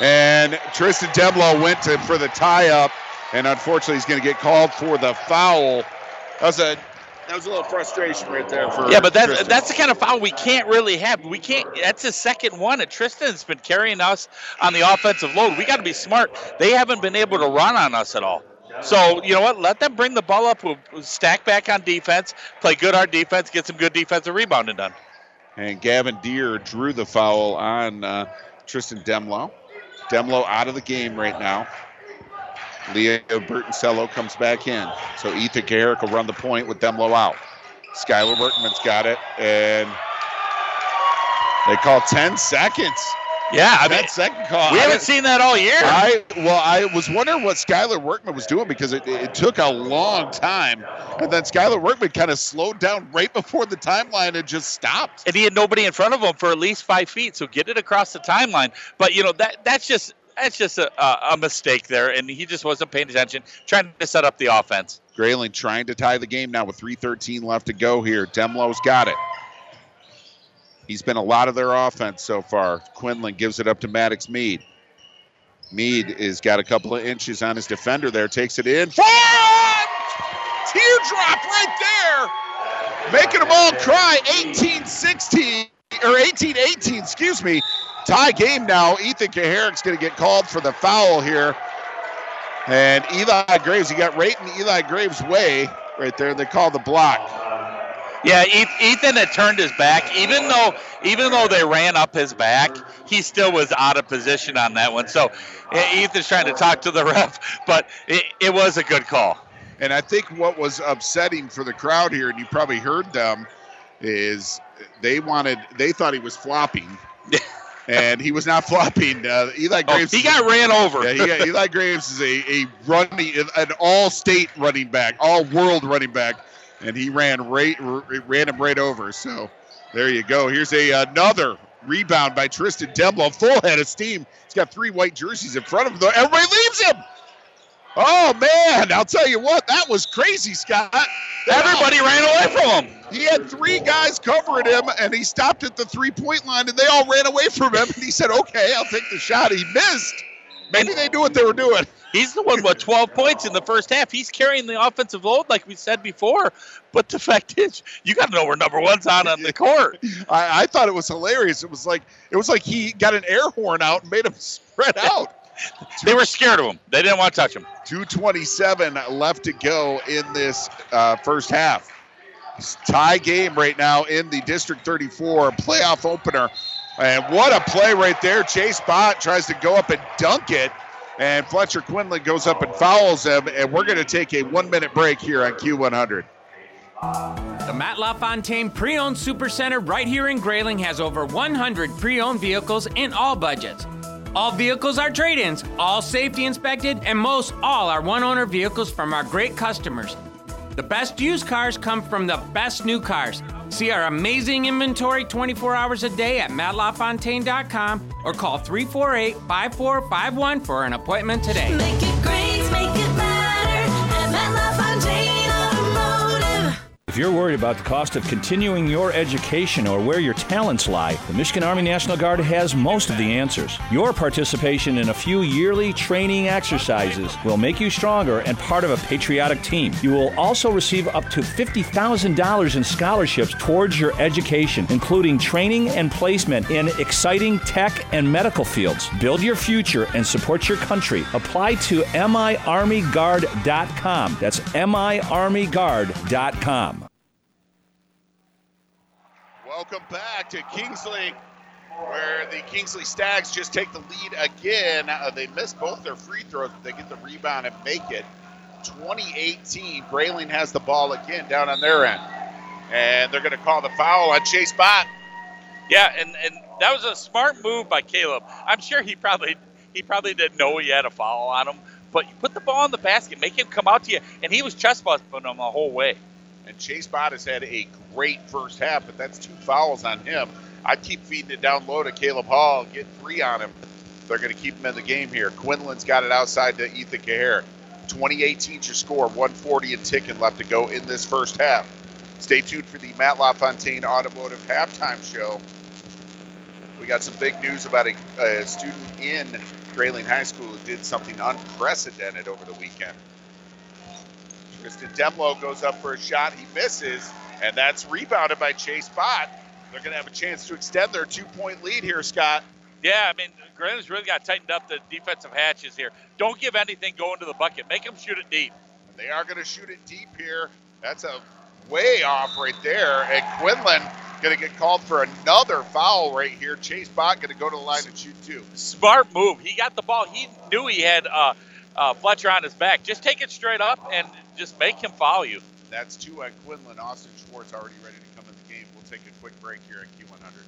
and Tristan Demlo went to for the tie up, and unfortunately he's going to get called for the foul. That was a that was a little frustration right there for
yeah, but that's
Tristan.
that's the kind of foul we can't really have. We can't. That's his second one, and Tristan's been carrying us on the offensive load. We got to be smart. They haven't been able to run on us at all. So you know what? Let them bring the ball up. We'll stack back on defense, play good hard defense, get some good defensive rebounding done.
And Gavin Dear drew the foul on uh, Tristan Demlo. Demlo out of the game right now. Leo Bertoncello comes back in. So Ethan Kaharick will run the point with Demlo out. Skylar Workman's got it, and they call 10 seconds.
Yeah, I
10
mean,
second call.
we
I
haven't seen that all year.
I well, I was wondering what Skylar Workman was doing because it, it took a long time, and then Skylar Workman kind of slowed down right before the timeline and just stopped.
and he had nobody in front of him for at least five feet. So get it across the timeline. But you know that that's just That's just a, a, a mistake there, and he just wasn't paying attention, trying to set up the offense.
Grayling trying to tie the game now with 3.13 left to go here. Demlo's got it. He's been a lot of their offense so far. Quinlan gives it up to Maddox Mead. Mead has got a couple of inches on his defender there, takes it in. Fire! Teardrop right there. Making them all cry. 18 16 or 18 18, excuse me. Tie game now. Ethan Kaharick's going to get called for the foul here. And Eli Graves, he got right in Eli Graves' way right there. They call the block.
Yeah, Ethan had turned his back. Even though, even though they ran up his back, he still was out of position on that one. So Ethan's trying to talk to the ref, but it, it was a good call.
And I think what was upsetting for the crowd here, and you probably heard them, is they wanted, they thought he was flopping. and he was not flopping. Uh, Eli
Oh,
Graves.
he got ran over.
Yeah, got, Eli Graves is a, a running, an all-state running back, all-world running back, and he ran right, ran him right over. So there you go. Here's a another rebound by Tristan Demlo, full head of steam. He's got three white jerseys in front of him. Though everybody leaves him. Oh man, I'll tell you what, that was crazy, Scott.
Everybody ran away from him.
He had three guys covering him, and he stopped at the three-point line, and they all ran away from him. And he said, "Okay, I'll take the shot." He missed. Maybe they knew what they were doing.
He's the one with 12 points in the first half. He's carrying the offensive load, like we said before. But the fact is, you got to know where number one's on on the court.
I, I thought it was hilarious. It was like it was like he got an air horn out and made him spread out.
They were scared of him. They didn't want to touch him.
227 left to go in this uh, first half. It's tie game right now in the District 34 playoff opener. And what a play right there. Chase Bott tries to go up and dunk it. And Fletcher Quinlan goes up and fouls him. And we're going to take a one minute break here on Q100.
The Matt LaFontaine Pre-Owned Supercenter right here in Grayling has over 100 pre-owned vehicles in all budgets. All vehicles are trade-ins, all safety inspected, and most all are one-owner vehicles from our great customers. The best used cars come from the best new cars. See our amazing inventory 24 hours a day at mattlafontaine.com or call 348-5451 for an appointment today.
If you're worried about the cost of continuing your education or where your talents lie, the Michigan Army National Guard has most of the answers. Your participation in a few yearly training exercises will make you stronger and part of a patriotic team. You will also receive up to $50,000 in scholarships towards your education, including training and placement in exciting tech and medical fields. Build your future and support your country. Apply to miarmyguard.com. That's miarmyguard.com.
Welcome back to Kingsley, where the Kingsley Stags just take the lead again. Uh, they missed both their free throws, but they get the rebound and make it. 2018, Grayling has the ball again down on their end. And they're going to call the foul on Chase Bott.
Yeah, and, and that was a smart move by Caleb. I'm sure he probably he probably didn't know he had a foul on him, but you put the ball in the basket, make him come out to you, and he was chest busting him the whole way.
And Chase Bott has had a great first half, but that's two fouls on him. I'd keep feeding it down low to Caleb Hall, get three on him. They're going to keep him in the game here. Quinlan's got it outside to Ethan Caher. 2018 your score, 140 and ticking left to go in this first half. Stay tuned for the Matt LaFontaine Automotive halftime show. We got some big news about a, a student in Grayling High School who did something unprecedented over the weekend. Tristan Demlo goes up for a shot. He misses, and that's rebounded by Chase Bott. They're going to have a chance to extend their two point lead here, Scott.
Yeah, I mean, Graham's really got tightened up the defensive hatches here. Don't give anything going to the bucket. Make them shoot it deep.
They are going to shoot it deep here. That's a way off right there. And Quinlan going to get called for another foul right here. Chase Bott going to go to the line and shoot two.
Smart move. He got the ball. He knew he had uh, uh, Fletcher on his back. Just take it straight up and just make him follow you.
That's two at Quinlan. Austin Schwartz already ready to come in the game. We'll take a quick break here at Q100.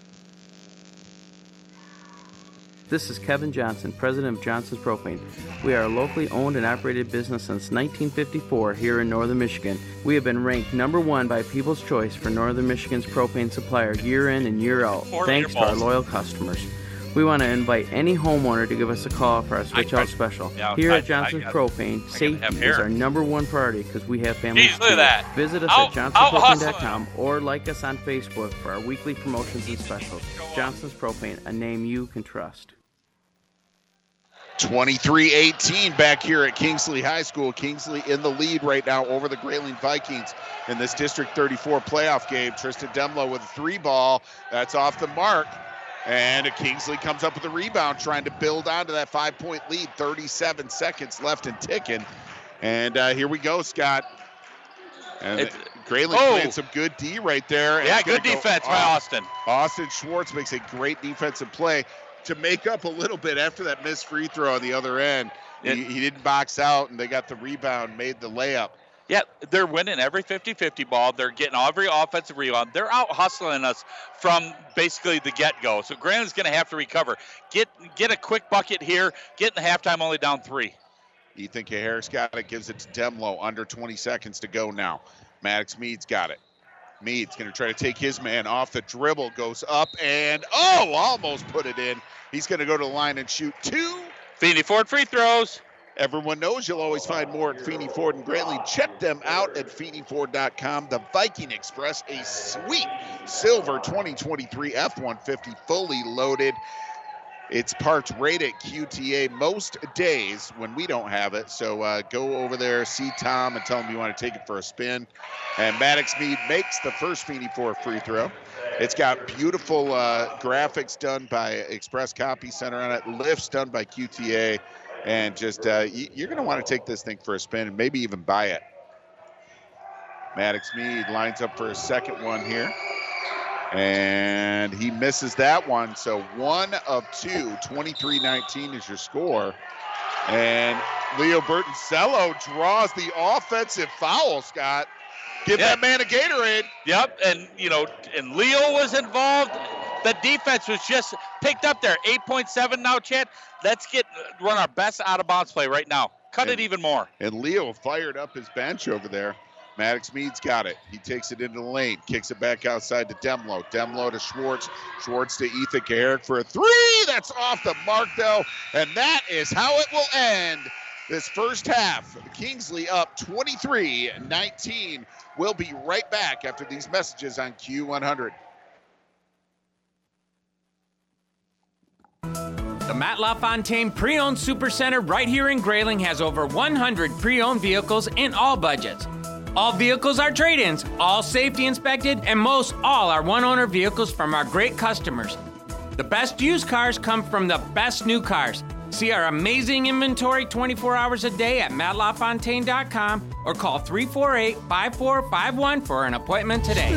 This is Kevin Johnson, president of Johnson's Propane. We are a locally owned and operated business since 1954 here in northern Michigan. We have been ranked number one by People's Choice for northern Michigan's propane supplier year in and year out, thanks to our loyal customers. We want to invite any homeowner to give us a call for our switch out special.
Yeah,
Here
I-
at Johnson's
I got-
Propane,
have
safety is our number one priority because we have families.
Jeez, look at that.
Visit us
Out-
at
out hustling.
johnsonspropane.com or like us on Facebook for our weekly promotions and specials. Johnson's Propane, a name you can trust.
23-18 back here at Kingsley High School. Kingsley in the lead right now over the Grayling Vikings in this District 34 playoff game. Tristan Demlo with a three ball. That's off the mark. And Kingsley comes up with a rebound, trying to build onto that five-point lead. 37 seconds left and ticking. And uh, here we go, Scott. And
It's-
Grayling
Oh.
playing some good D right there.
Yeah, good
go
defense by. Austin.
Austin Schwartz makes a great defensive play to make up a little bit after that missed free throw on the other end. He, he didn't box out, and they got the rebound, made the layup.
Yeah, they're winning every 50-50 ball. They're getting every offensive rebound. They're out hustling us from basically the get-go. So Grant is going to have to recover. Get get a quick bucket here. Get in the halftime only down three.
Ethan Harris got it, gives it to Demlo. Under 20 seconds to go now. Maddox Mead's got it. Mead's going to try to take his man off the dribble, goes up and oh, almost put it in. He's going to go to the line and shoot two.
Feeney Ford free throws.
Everyone knows you'll always find more at Feeney Ford and Grayling. Check them out at FeeneyFord.com. The Viking Express, a sweet silver 2023 F 150 fully loaded. It's parked right at QTA most days when we don't have it. So uh, go over there, see Tom, and tell him you want to take it for a spin. And Maddox Mead makes the first Feeney Ford free throw. It's got beautiful uh, graphics done by Express Copy Center on it, lifts done by QTA, and just uh, you're going to want to take this thing for a spin and maybe even buy it. Maddox Mead lines up for a second one here. And he misses that one. So one of two, 23 19 is your score. And Leo Bertoncello draws the offensive foul, Scott. Give that man a Gatorade.
Yep, and you know, and Leo was involved. The defense was just picked up there. 8.7 now, Chad. Let's get run our best out of bounds play right now. Cut it even more.
And Leo fired up his bench over there. Maddox Mead's got it. He takes it into the lane, kicks it back outside to Demlo. Demlo to Schwartz. Schwartz to Ethan Kaharick for a three. That's off the mark, though. And that is how it will end this first half. Kingsley up 23 19. We'll be right back after these messages on Q100.
The Matt LaFontaine Pre-Owned Supercenter right here in Grayling has over 100 pre-owned vehicles in all budgets. All vehicles are trade-ins, all safety inspected, and most all are one-owner vehicles from our great customers. The best used cars come from the best new cars. See our amazing inventory 24 hours a day at mattlafontaine.com or call 348-5451 for an appointment today.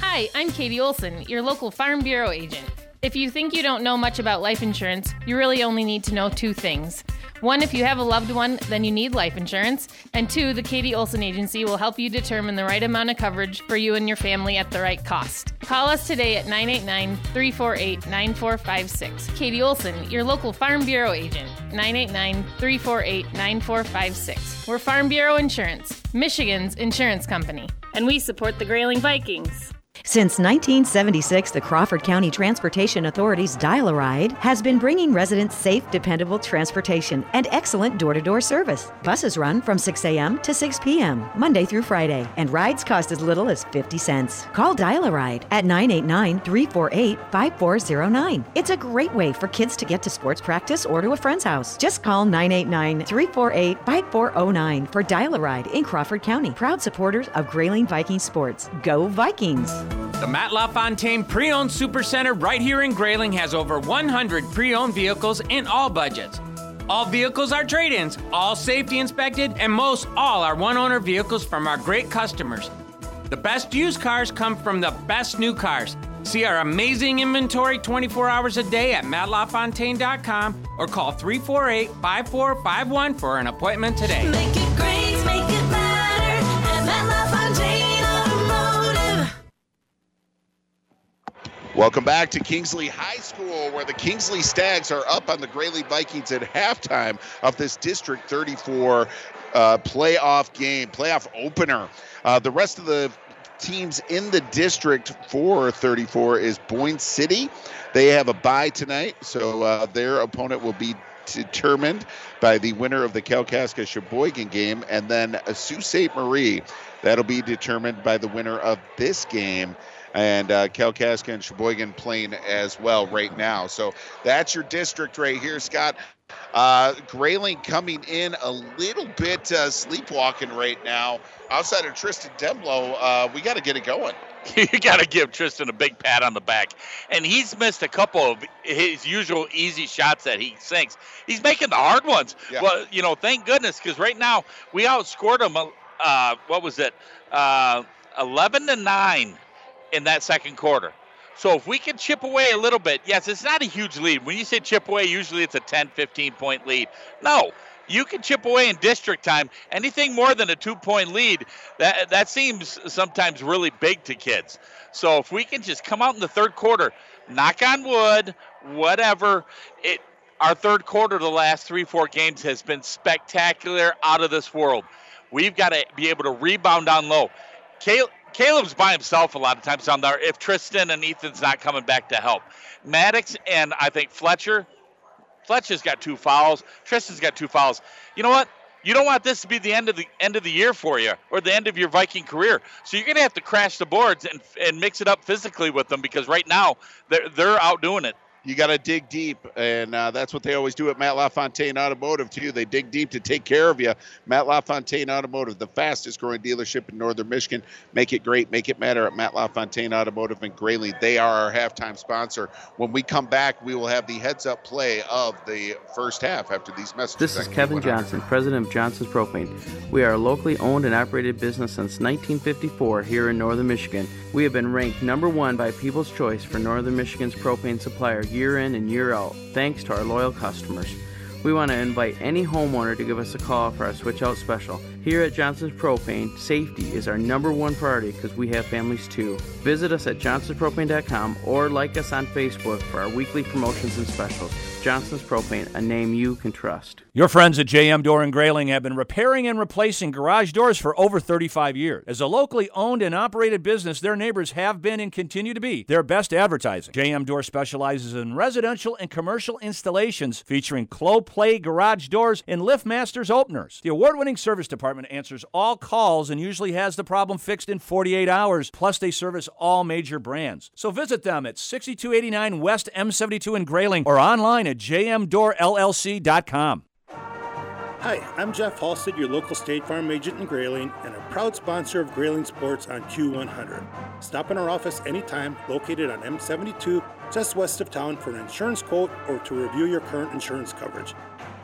Hi, I'm Katie Olson, your local Farm Bureau agent. If you think you don't know much about life insurance, you really only need to know two things. One, if you have a loved one, then you need life insurance. And two, the Katie Olson Agency will help you determine the right amount of coverage for you and your family at the right cost. Call us today at 989 348 9456. Katie Olson, your local Farm Bureau agent. 989 348 9456. We're Farm Bureau Insurance, Michigan's insurance company. And we support the Grayling Vikings.
Since 1976, the Crawford County Transportation Authority's Dial a Ride has been bringing residents safe, dependable transportation and excellent door to door service. Buses run from 6 a.m. to 6 p.m., Monday through Friday, and rides cost as little as 50 cents. Call Dial a Ride at 989 348 5409. It's a great way for kids to get to sports practice or to a friend's house. Just call 989 348 5409 for Dial a Ride in Crawford County. Proud supporters of Grayling Viking Sports. Go Vikings!
The Matt LaFontaine Pre Owned Supercenter right here in Grayling has over 100 pre owned vehicles in all budgets. All vehicles are trade ins, all safety inspected, and most all are one owner vehicles from our great customers. The best used cars come from the best new cars. See our amazing inventory 24 hours a day at mattlafontaine.com or call 348 5451 for an appointment today.
Welcome back to Kingsley High School, where the Kingsley Stags are up on the Grayling Vikings at halftime of this District 34 uh, playoff game, playoff opener. Uh, the rest of the teams in the district for 34 is Boyne City. They have a bye tonight, so uh, their opponent will be determined by the winner of the Kalkaska Cheboygan game, and then Sault Ste. Marie. That'll be determined by the winner of this game and uh, Kalkaska and Cheboygan playing as well right now. So that's your district right here, Scott. Uh, Grayling coming in a little bit uh, sleepwalking right now. Outside of Tristan Demlo, uh, we got to get it going.
you got to give Tristan a big pat on the back. And he's missed a couple of his usual easy shots that he sinks. He's making the hard ones.
Yeah.
Well, you know, thank goodness, because right now we outscored him. Uh, what was it? Uh, Eleven to nine in that second quarter. So if we can chip away a little bit, yes, it's not a huge lead. When you say chip away, usually it's a 10, 15 point lead. No, you can chip away in district time. Anything more than a two point lead, that that seems sometimes really big to kids. So if we can just come out in the third quarter, knock on wood, whatever, it our third quarter the last three, four games has been spectacular out of this world. We've got to be able to rebound down low. Caleb, Caleb's by himself a lot of times down there if Tristan and Ethan's not coming back to help. Maddox and I think Fletcher, Fletcher's got two fouls. Tristan's got two fouls. You know what? You don't want this to be the end of the end of the year for you or the end of your Viking career. So you're going to have to crash the boards and and mix it up physically with them because right now they're they're outdoing it.
You got to dig deep, and uh, that's what they always do at Matt LaFontaine Automotive too. They dig deep to take care of you. Matt LaFontaine Automotive, the fastest growing dealership in northern Michigan. Make it great, make it matter at Matt LaFontaine Automotive in Grayling. They are our halftime sponsor. When we come back, we will have the heads up play of the first half after these messages.
This is Kevin Johnson, president of Johnson's Propane. We are a locally owned and operated business since 1954 here in northern Michigan. We have been ranked number one by People's Choice for northern Michigan's propane supplier year in and year out, thanks to our loyal customers. We want to invite any homeowner to give us a call for our switch out special. Here at Johnson's Propane, safety is our number one priority because we have families too. Visit us at johnsonspropane.com or like us on Facebook for our weekly promotions and specials. Johnson's Propane, a name you can trust.
Your friends at JM Door and Grayling have been repairing and replacing garage doors for over 35 years. As a locally owned and operated business, their neighbors have been and continue to be their best advertising. JM Door specializes in residential and commercial installations featuring Clopay garage doors and LiftMasters openers. The award-winning service department answers all calls and usually has the problem fixed in 48 hours. Plus, they service all major brands. So visit them at 6289 West M72 in Grayling or online at jmdoorllc.com.
Hi, I'm Jeff Halstead, your local State Farm agent in Grayling, and a proud sponsor of Grayling Sports on Q100. Stop in our office anytime, located on M72, just west of town, for an insurance quote or to review your current insurance coverage.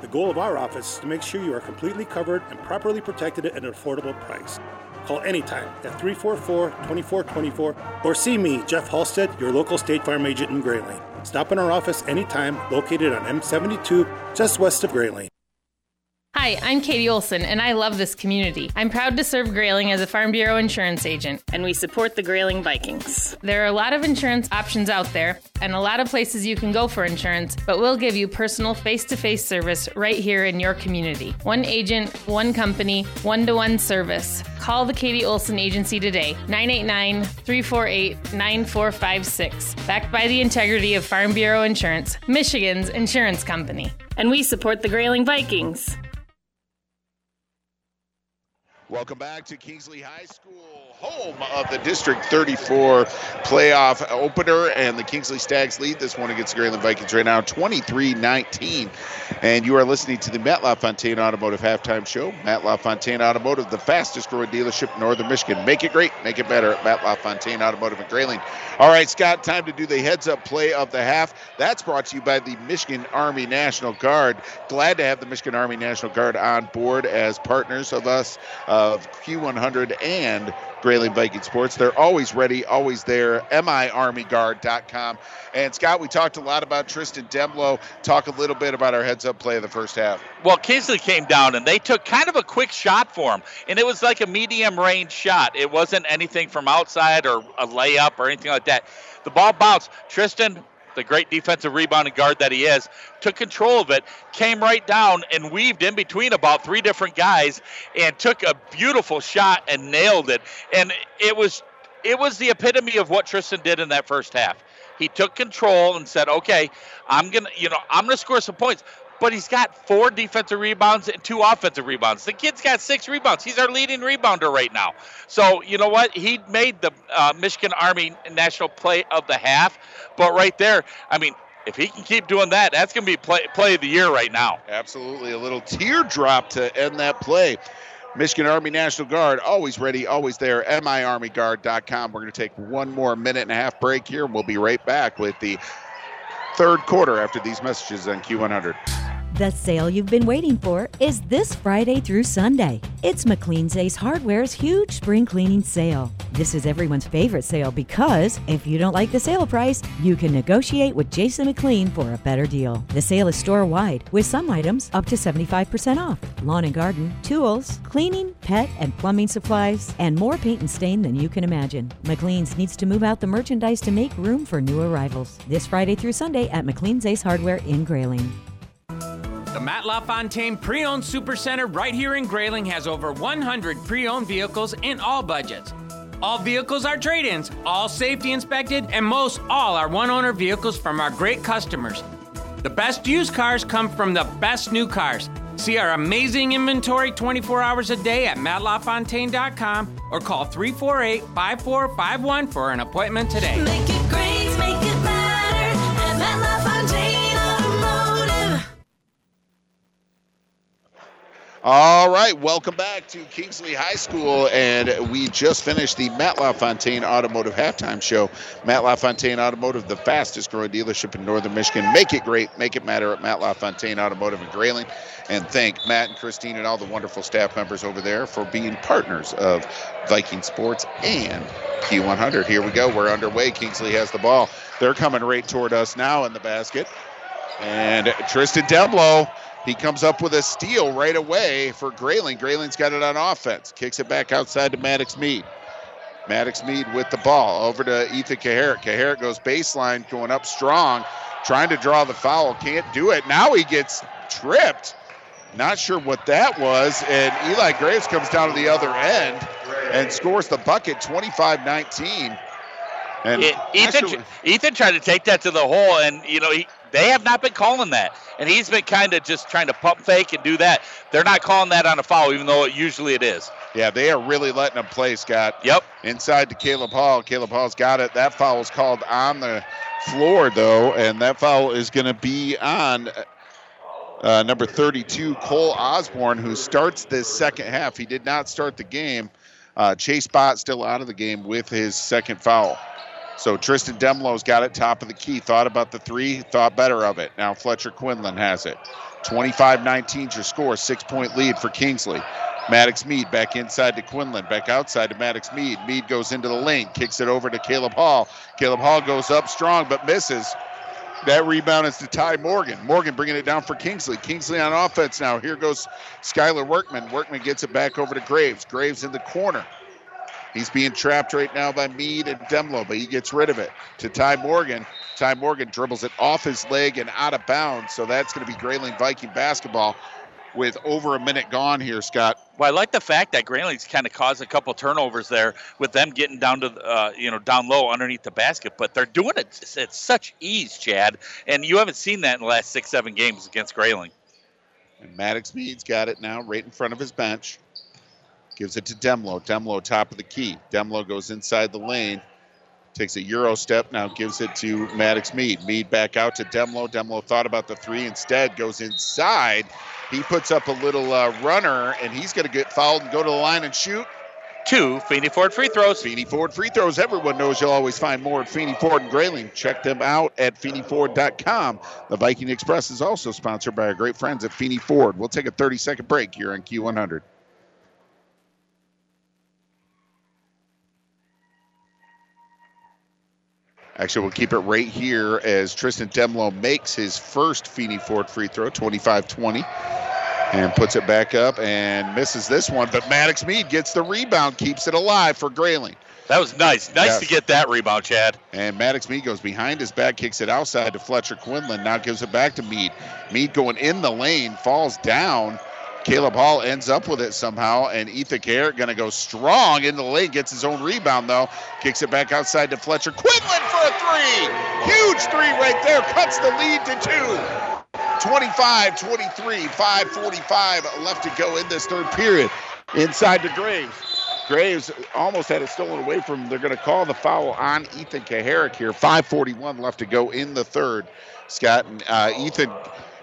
The goal of our office is to make sure you are completely covered and properly protected at an affordable price. Call anytime at 344 2424 or see me, Jeff Halstead, your local State Farm agent in Grayling. Stop in our office anytime, located on M72, just west of Grayling.
Hi, I'm Katie Olson, and I love this community. I'm proud to serve Grayling as a Farm Bureau insurance agent, and we support the Grayling Vikings. There are a lot of insurance options out there, and a lot of places you can go for insurance, but we'll give you personal face to face service right here in your community. One agent, one company, one to one service. Call the Katie Olson Agency today, 989 348 9456. Backed by the integrity of Farm Bureau Insurance, Michigan's insurance company. And we support the Grayling Vikings.
Welcome back to Kingsley High School, home of the District 34 playoff opener, and the Kingsley Stags lead this one against the Grayling Vikings right now, 23-19. And you are listening to the Matt LaFontaine Automotive Halftime Show. Matt LaFontaine Automotive, the fastest growing dealership in Northern Michigan. Make it great, make it better at Matt LaFontaine Automotive in Grayling. All right, Scott, time to do the heads-up play of the half. That's brought to you by the Michigan Army National Guard. Glad to have the Michigan Army National Guard on board as partners of us of Q100 and Grayling Viking Sports. They're always ready, always there. MIArmyguard.com. And Scott, we talked a lot about Tristan Demlo. Talk a little bit about our heads up play of the first half.
Well, Kingsley came down and they took kind of a quick shot for him, and it was like a medium range shot. It wasn't anything from outside or a layup or anything like that. The ball bounced. Tristan, the great defensive rebounding guard that he is, took control of it, came right down and weaved in between about three different guys, and took a beautiful shot and nailed it. And it was it was the epitome of what Tristan did in that first half. He took control and said, "Okay, I'm gonna, you know, I'm gonna score some points." But he's got four defensive rebounds and two offensive rebounds. The kid's got six rebounds. He's our leading rebounder right now. So you know what? He made the uh, Michigan Army National Play of the half. But right there, I mean, if he can keep doing that, that's going to be play, play of the year right now.
Absolutely. A little teardrop to end that play. Michigan Army National Guard, always ready, always there. MIArmyguard.com. We're going to take one more minute and a half break here, and we'll be right back with the third quarter after these messages on Q100.
The sale you've been waiting for is this Friday through Sunday. It's McLean's Ace Hardware's huge spring cleaning sale. This is everyone's favorite sale because if you don't like the sale price, you can negotiate with Jason McLean for a better deal. The sale is store wide with some items up to 75% off. Lawn and garden, tools, cleaning, pet and plumbing supplies, and more paint and stain than you can imagine. McLean's needs to move out the merchandise to make room for new arrivals. This Friday through Sunday at McLean's Ace Hardware in Grayling.
Matt LaFontaine Pre-Owned Supercenter right here in Grayling has over 100 pre-owned vehicles in all budgets. All vehicles are trade-ins, all safety inspected, and most all are one-owner vehicles from our great customers. The best used cars come from the best new cars. See our amazing inventory 24 hours a day at mattlafontaine.com or call 348-5451 for an appointment today.
All right, welcome back to Kingsley High School, and we just finished the Matt LaFontaine Automotive Halftime Show. Matt LaFontaine Automotive, the fastest growing dealership in Northern Michigan. Make it great, make it matter at Matt LaFontaine Automotive in Grayling. And thank Matt and Christine and all the wonderful staff members over there for being partners of Viking Sports and Q100. Here we go, we're underway. Kingsley has the ball. They're coming right toward us now in the basket. And Tristan Demlo, he comes up with a steal right away for Grayling. Grayling's got it on offense. Kicks it back outside to Maddox Mead. Maddox Mead with the ball over to Ethan Kaharick. Kaharick goes baseline, going up strong, trying to draw the foul. Can't do it. Now he gets tripped. Not sure what that was. And Eli Graves comes down to the other end and scores the bucket 25 19. And
It- Ethan,
actually-
Ethan tried to take that to the hole, and you know he, they have not been calling that, and he's been kind of just trying to pump fake and do that. They're not calling that on a foul, even though it, usually it is.
Yeah, they are really letting him play, Scott.
Yep.
Inside to Caleb Hall. Caleb Hall's got it. That foul is called on the floor, though, and that foul is going to be on uh, number 32, Cole Osborne, who starts this second half. He did not start the game. Uh, Chase Bott still out of the game with his second foul. So Tristan Demlo's got it top of the key. Thought about the three, thought better of it. Now Fletcher Quinlan has it. 25 19 is your score, six point lead for Kingsley. Maddox Mead back inside to Quinlan, back outside to Maddox Mead. Mead goes into the lane, kicks it over to Caleb Hall. Caleb Hall goes up strong but misses. That rebound is to Ty Morgan. Morgan bringing it down for Kingsley. Kingsley on offense now. Here goes Skylar Workman. Workman gets it back over to Graves. Graves in the corner. He's being trapped right now by Mead and Demlo, but he gets rid of it to Ty Morgan. Ty Morgan dribbles it off his leg and out of bounds. So that's going to be Grayling Viking basketball with over a minute gone here, Scott.
Well, I like the fact that Grayling's kind of caused a couple turnovers there with them getting down to uh, you know down low underneath the basket, but they're doing it at such ease, Chad, and you haven't seen that in the last six seven games against Grayling.
And Maddox Mead's got it now right in front of his bench. Gives it to Demlo. Demlo, top of the key. Demlo goes inside the lane. Takes a Euro step, now gives it to Maddox Mead. Mead back out to Demlo. Demlo thought about the three, instead goes inside. He puts up a little uh, runner, and he's going to get fouled and go to the line and shoot.
Two Feeney Ford free throws.
Feeney Ford free throws. Everyone knows you'll always find more at Feeney Ford and Grayling. Check them out at FeeneyFord.com. The Viking Express is also sponsored by our great friends at Feeney Ford. We'll take a 30 second break here on Q100. Actually, we'll keep it right here as Tristan Demlo makes his first Feeney Ford free throw, 25 20, and puts it back up and misses this one. But Maddox Mead gets the rebound, keeps it alive for Grayling.
That was nice. Nice
Yes.
to get that rebound, Chad.
And Maddox Mead goes behind his back, kicks it outside to Fletcher Quinlan. Now gives it back to Mead. Mead going in the lane, falls down. Caleb Hall ends up with it somehow, and Ethan Kaharick going to go strong in the lane, gets his own rebound though, kicks it back outside to Fletcher Quinlan for a three. Huge three right there, cuts the lead to two. 25 23, 5.45 left to go in this third period. Inside to Graves. Graves almost had it stolen away from him. They're going to call the foul on Ethan Kaharick here. 5.41 left to go in the third. Scott and uh, Ethan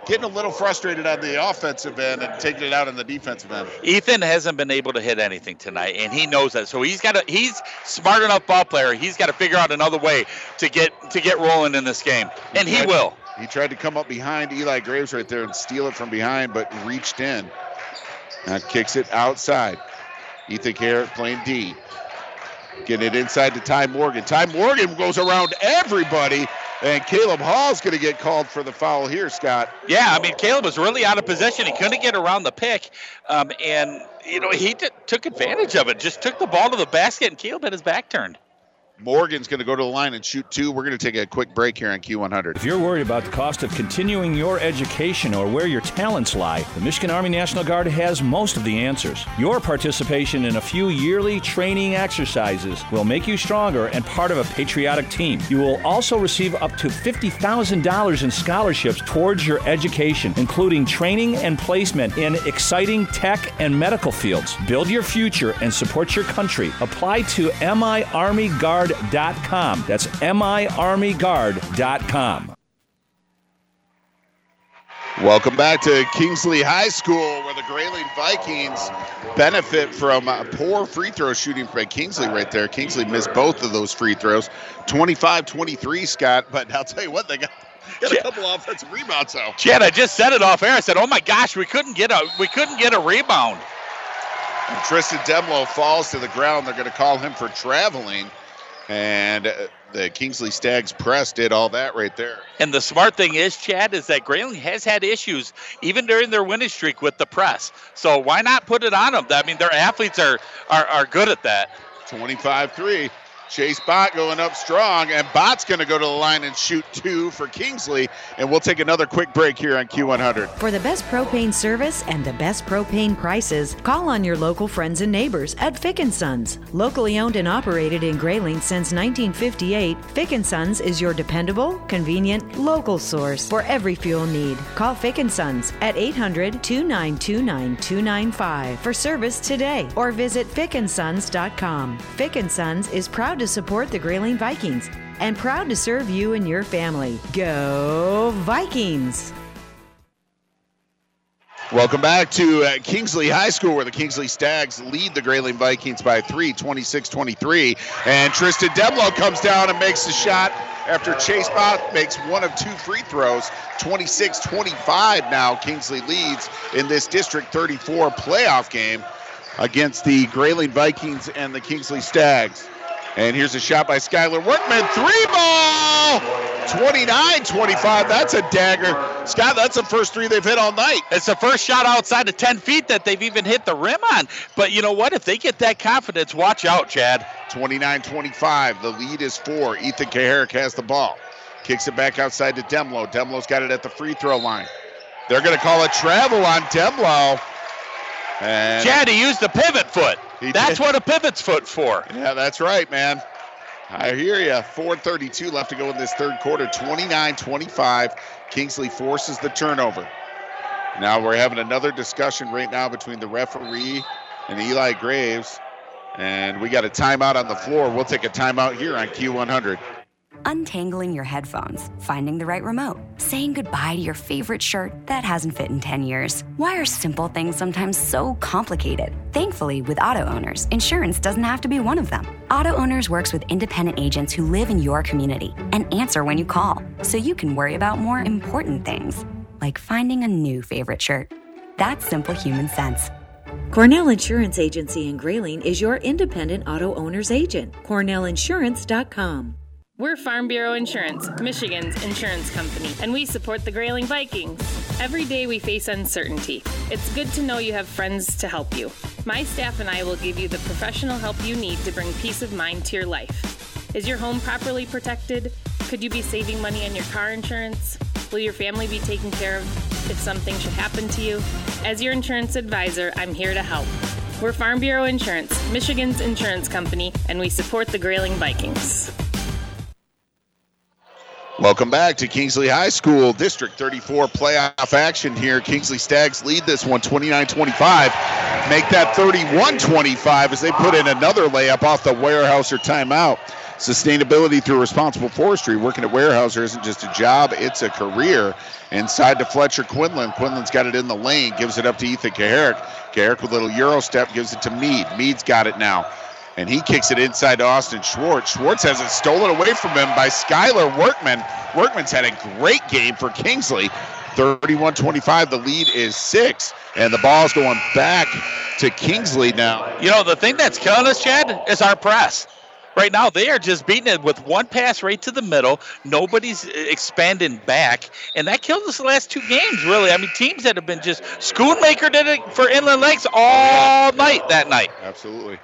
getting a little frustrated on the offensive end and taking it out on the defensive end.
Ethan hasn't been able to hit anything tonight, and he knows that. So he's got to. He's smart enough ball player. He's got to figure out another way to get to get rolling in this game, and he
tried-
will.
He tried to come up behind Eli Graves right there and steal it from behind, but reached in. Now kicks it outside. Ethan Garrett playing D. Getting it inside to Ty Morgan. Ty Morgan goes around everybody, and Caleb Hall's going to get called for the foul here, Scott.
Yeah, I mean Caleb was really out of position. He couldn't get around the pick, um, and you know he t- took advantage of it. Just took the ball to the basket, and Caleb had his back turned.
Morgan's going to go to the line and shoot two. We're going to take a quick break here on Q100.
If you're worried about the cost of continuing your education or where your talents lie, the Michigan Army National Guard has most of the answers. Your participation in a few yearly training exercises will make you stronger and part of a patriotic team. You will also receive up to $50,000 in scholarships towards your education, including training and placement in exciting tech and medical fields. Build your future and support your country. Apply to miarmyguard.com. That's miarmyguard.com.
Welcome back to Kingsley High School, where the Grayling Vikings benefit from poor free throw shooting by Kingsley right there. Kingsley missed both of those free throws. 25 23, Scott. But I'll tell you what, they got, got a couple offensive rebounds, though.
Chad, I just said it off air. I said, "Oh my gosh, we couldn't get a we couldn't get a rebound."
And Tristan Demlo falls to the ground. They're going to call him for traveling. And uh, the Kingsley Stags press did all that right there.
And the smart thing is, Chad, is that Grayling has had issues even during their winning streak with the press. So why not put it on them? I mean, their athletes are are, are good at that.
25 3. Chase Bott going up strong, and Bott's going to go to the line and shoot two for Kingsley. And we'll take another quick break here on Q100.
For the best propane service and the best propane prices, call on your local friends and neighbors at Fick & Sons. Locally owned and operated in Grayling since 1958, Fick & Sons is your dependable, convenient, local source for every fuel need. Call Fick & Sons at 800-292-9295 for service today or visit fickandsons.com. Fick & Sons is proud to support the Grayling Vikings and proud to serve you and your family. Go Vikings!
Welcome back to uh, Kingsley High School, where the Kingsley Stags lead the Grayling Vikings by three, 26 23. And Tristan Demlo comes down and makes the shot after Chase Bott makes one of two free throws. 26 25 now. Kingsley leads in this District 34 playoff game against the Grayling Vikings and the Kingsley Stags. And here's a shot by Skylar Workman. Three ball! 29 25. That's a dagger. Scott, that's the first three they've hit all night.
It's the first shot outside of 10 feet that they've even hit the rim on. But you know what? If they get that confidence, watch out, Chad.
29 25. The lead is four. Ethan Kaharick has the ball. Kicks it back outside to Demlo. Demlo's got it at the free throw line. They're going to call it travel on Demlo. And
Chad, he used the pivot foot.
He
That's
did.
what a pivot's foot for.
Yeah, that's right, man. I hear you. 4.32 left to go in this third quarter. 29 25. Kingsley forces the turnover. Now we're having another discussion right now between the referee and Eli Graves. And we got a timeout on the floor. We'll take a timeout here on Q100.
Untangling your headphones, finding the right remote, saying goodbye to your favorite shirt that hasn't fit in 10 years. Why are simple things sometimes so complicated? Thankfully, with auto owners, insurance doesn't have to be one of them. Auto Owners works with independent agents who live in your community and answer when you call, so you can worry about more important things, like finding a new favorite shirt. That's simple human sense.
Cornell Insurance Agency in Grayling is your independent auto owner's agent. CornellInsurance.com.
We're Farm Bureau Insurance, Michigan's insurance company, and we support the Grayling Vikings. Every day we face uncertainty. It's good to know you have friends to help you. My staff and I will give you the professional help you need to bring peace of mind to your life. Is your home properly protected? Could you be saving money on your car insurance? Will your family be taken care of if something should happen to you? As your insurance advisor, I'm here to help. We're Farm Bureau Insurance, Michigan's insurance company, and we support the Grayling Vikings.
Welcome back to Kingsley High School District 34 playoff action here. Kingsley Stags lead this one 29 25. Make that 31 25 as they put in another layup off the Weyerhaeuser timeout. Sustainability through responsible forestry. Working at Weyerhaeuser isn't just a job, it's a career. Inside to Fletcher Quinlan. Quinlan's got it in the lane, gives it up to Ethan Kaharick. Kaharick with a little Euro step gives it to Mead. Mead's got it now. And he kicks it inside to Austin Schwartz. Schwartz has it stolen away from him by Skylar Workman. Workman's had a great game for Kingsley. 31 25. The lead is six. And the ball's going back to Kingsley now.
You know, the thing that's killing us, Chad, is our press. Right now, they are just beating it with one pass right to the middle. Nobody's expanding back, and that killed us the last two games. Really, I mean, teams that have been just Schoonmaker did it for Inland Lakes all night that night.
Absolutely.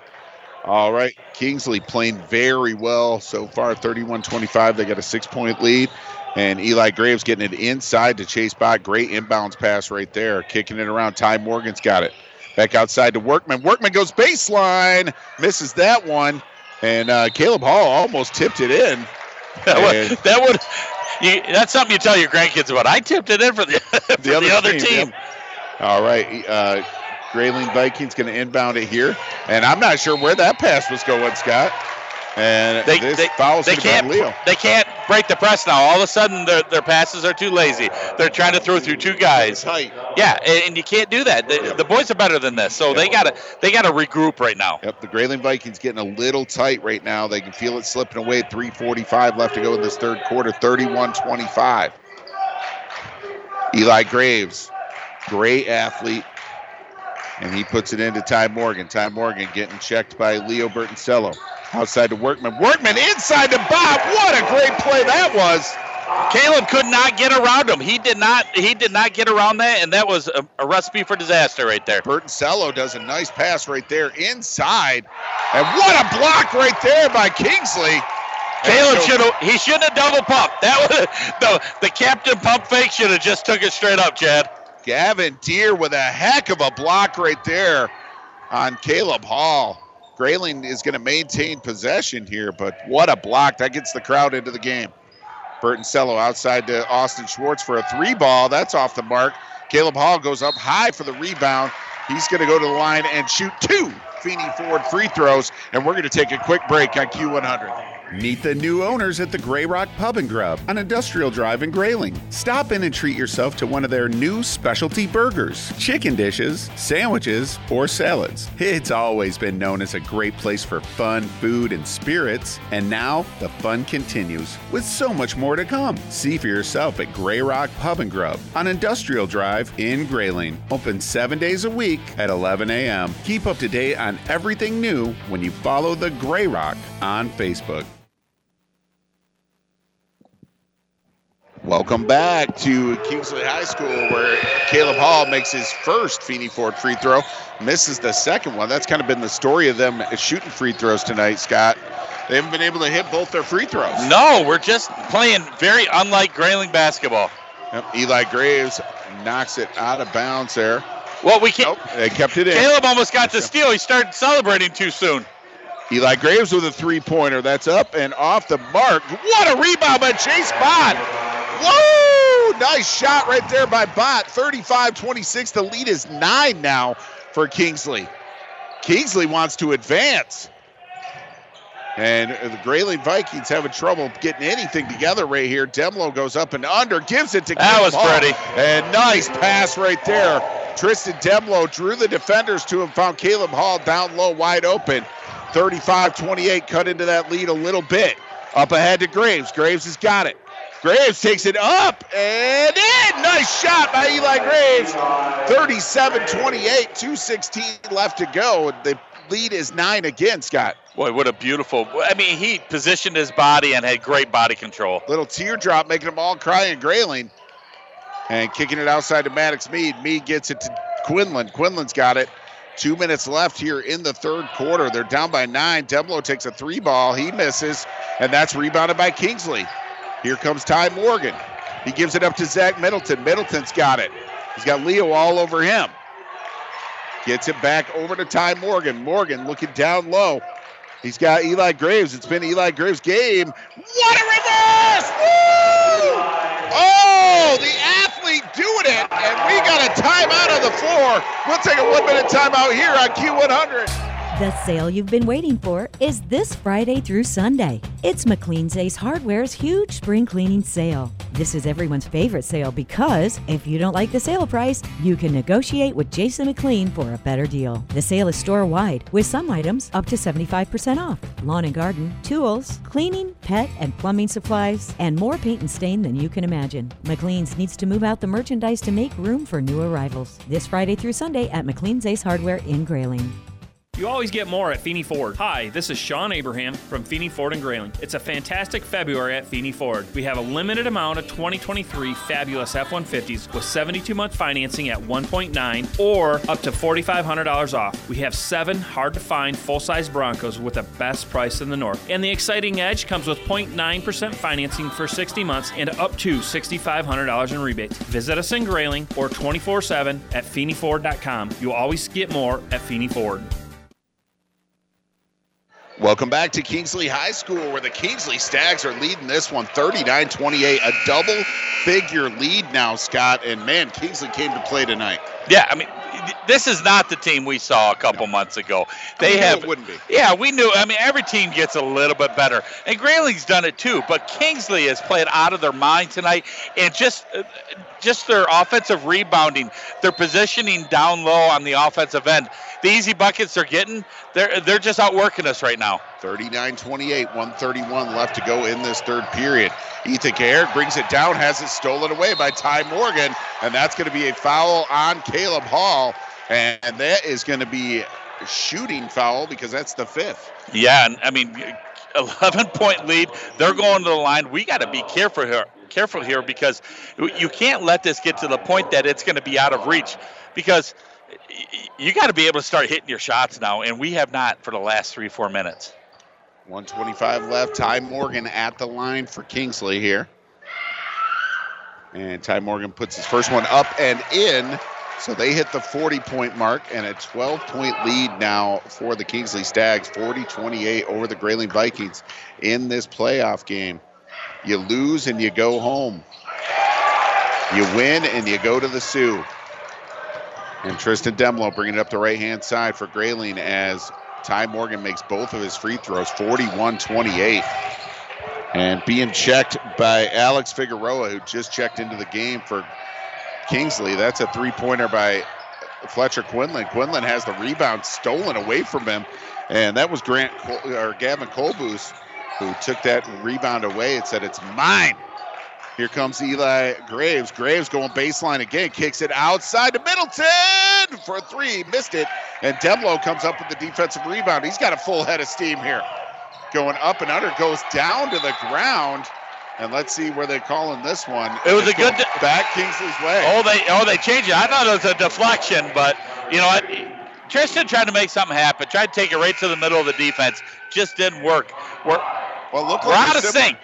All right. Kingsley playing very well so far, 31 25. They got a six point lead. And Eli Graves getting it inside to chase by. Great inbounds pass right there. Kicking it around. Ty Morgan's got it. Back outside to Workman. Workman goes baseline. Misses that one. And uh, Caleb Hall almost tipped it in.
That
And-
would, that would you, that's something you tell your grandkids about. I tipped it in for the, for the other, team.
yep. All right. Uh, Grayling Vikings going to inbound it here. And I'm not sure where that pass was going, Scott. And
They,
this
they,
foul's
they
gonna be on
can't
Leo.
they can't break the press now. All of a sudden, their, their passes are too lazy. They're trying to throw through two guys.
Tight.
Yeah, and, and you can't do that. The, the boys are better than this, so they gotta they gotta regroup right now.
Yep, the Grayling Vikings getting a little tight right now. They can feel it slipping away. 345 left to go in this third quarter. 31-25. Eli Graves, great athlete. And he puts it into Ty Morgan. Ty Morgan getting checked by Leo Bertoncello. Outside to Workman. Workman inside to Bott. What a great play that was.
Caleb could not get around him. He did not. He did not get around that, and that was a, a recipe for disaster right there.
Bertoncello does a nice pass right there inside. And what a block right there by Kingsley.
Caleb should have. He shouldn't have double pumped. That was the the captain pump fake should have just took it straight up, Chad.
Gavin Dear with a heck of a block right there on Caleb Hall. Grayling is going to maintain possession here, but what a block. That gets the crowd into the game. Bertoncello outside to Austin Schwartz for a three ball. That's off the mark. Caleb Hall goes up high for the rebound. He's going to go to the line and shoot two Feeney Ford free throws, and we're going to take a quick break on Q100.
Meet the new owners at the Grey Rock Pub and Grub on Industrial Drive in Grayling. Stop in and treat yourself to one of their new specialty burgers, chicken dishes, sandwiches, or salads. It's always been known as a great place for fun, food, and spirits, and now the fun continues with so much more to come. See for yourself at Grey Rock Pub and Grub on Industrial Drive in Grayling. Open seven days a week at 11 a.m. Keep up to date on everything new when you follow the Grey Rock on Facebook.
Welcome back to Kingsley High School, where Caleb Hall makes his first Feeney Ford free throw, misses the second one. That's kind of been the story of them shooting free throws tonight, Scott. They haven't been able to hit both their free throws.
No, we're just playing very unlike Grayling basketball.
Yep, Eli Graves knocks it out of bounds there.
Well, we can't.
Nope, they kept it in.
Caleb almost got the steal. He started celebrating too soon.
Eli Graves with a three pointer. That's up and off the mark. What a rebound by Chase Bott. Whoa! Nice shot right there by Bott. 35 26. The lead is nine now for Kingsley. Kingsley wants to advance. And the Grayling Vikings having trouble getting anything together right here. Demlo goes up and under, gives it to
That was
Hall.
pretty.
And nice pass right there. Tristan Demlo drew the defenders to him, found Caleb Hall down low, wide open. 35 28, cut into that lead a little bit. Up ahead to Graves. Graves has got it. Graves takes it up and in. Nice shot by Eli Graves. 37 28, 216 left to go. The lead is nine again, Scott.
Boy, what a beautiful. I mean, he positioned his body and had great body control.
Little teardrop making them all cry and Grayling. And kicking it outside to Maddox Mead. Mead gets it to Quinlan. Quinlan's got it. Two minutes left here in the third quarter. They're down by nine. Demlo takes a three ball. He misses, and that's rebounded by Kingsley. Here comes Ty Morgan. He gives it up to Zach Middleton. Middleton's got it. He's got Leo all over him. Gets it back over to Ty Morgan. Morgan looking down low. He's got Eli Graves. It's been Eli Graves' game. What a reverse! Woo! Oh, the athlete doing it, and we got a timeout on the floor. We'll take a one-minute timeout here on Q100.
The sale you've been waiting for is this Friday through Sunday. It's McLean's Ace Hardware's huge spring cleaning sale. This is everyone's favorite sale because if you don't like the sale price, you can negotiate with Jason McLean for a better deal. The sale is store wide with some items up to 75% off. Lawn and garden, tools, cleaning, pet and plumbing supplies, and more paint and stain than you can imagine. McLean's needs to move out the merchandise to make room for new arrivals. This Friday through Sunday at McLean's Ace Hardware in Grayling.
You always get more at Feeney Ford. Hi, this is Sean Abraham from Feeney Ford and Grayling. It's a fantastic February at Feeney Ford. We have a limited amount of 2023 fabulous F-150s with 72 month financing at 1.9 or up to $4,500 off. We have seven hard to find full size Broncos with the best price in the north. And the exciting edge comes with 0.9% financing for 60 months and up to $6,500 in rebates. Visit us in Grayling or 24 7 at FeeneyFord.com. You'll always get more at Feeney Ford.
Welcome back to Kingsley High School, where the Kingsley Stags are leading this one 39 28. A double figure lead now, Scott. And man, Kingsley came to play tonight.
Yeah, I mean, this is not the team we saw a couple months ago. They
We knew
have.
it wouldn't be.
Yeah, we knew. I mean, every team gets a little bit better, and Grayling's done it too. But Kingsley has played out of their mind tonight, and just, uh, just their offensive rebounding, their positioning down low on the offensive end, the easy buckets they're getting, they're they're just outworking us right now.
39 28, 131 left to go in this third period. Ethan Gare brings it down, has it stolen away by Ty Morgan, and that's going to be a foul on Caleb Hall. And that is going to be a shooting foul because that's the fifth.
Yeah, I mean, 11 point lead. They're going to the line. We got to be careful here. Careful here because you can't let this get to the point that it's going to be out of reach because you got to be able to start hitting your shots now, and we have not for the last three, four minutes.
125 left. Ty Morgan at the line for Kingsley here. And Ty Morgan puts his first one up and in. So they hit the 40 point mark and a 12 point lead now for the Kingsley Stags, 40 28 over the Grayling Vikings in this playoff game. You lose and you go home. You win and you go to the Soo. And Tristan Demlo bringing it up the right hand side for Grayling as Ty Morgan makes both of his free throws, 41 28. And being checked by Alex Figueroa, who just checked into the game for Kingsley. That's a three pointer by Fletcher Quinlan. Quinlan has the rebound stolen away from him. And that was Grant or Gavin Colbus who took that rebound away and said, It's mine. Here comes Eli Graves. Graves going baseline again, kicks it outside to Middleton for three, missed it. And Demlo comes up with the defensive rebound. He's got a full head of steam here. Going up and under, goes down to the ground. And let's see where they're calling this one.
It was a good
going back Kingsley's way.
Oh, they oh they changed it. I thought it was a deflection, but you know what? Tristan tried to make something happen. Tried to take it right to the middle of the defense. Just didn't work. We're
well, look like
we're
out
of
sim-
sync.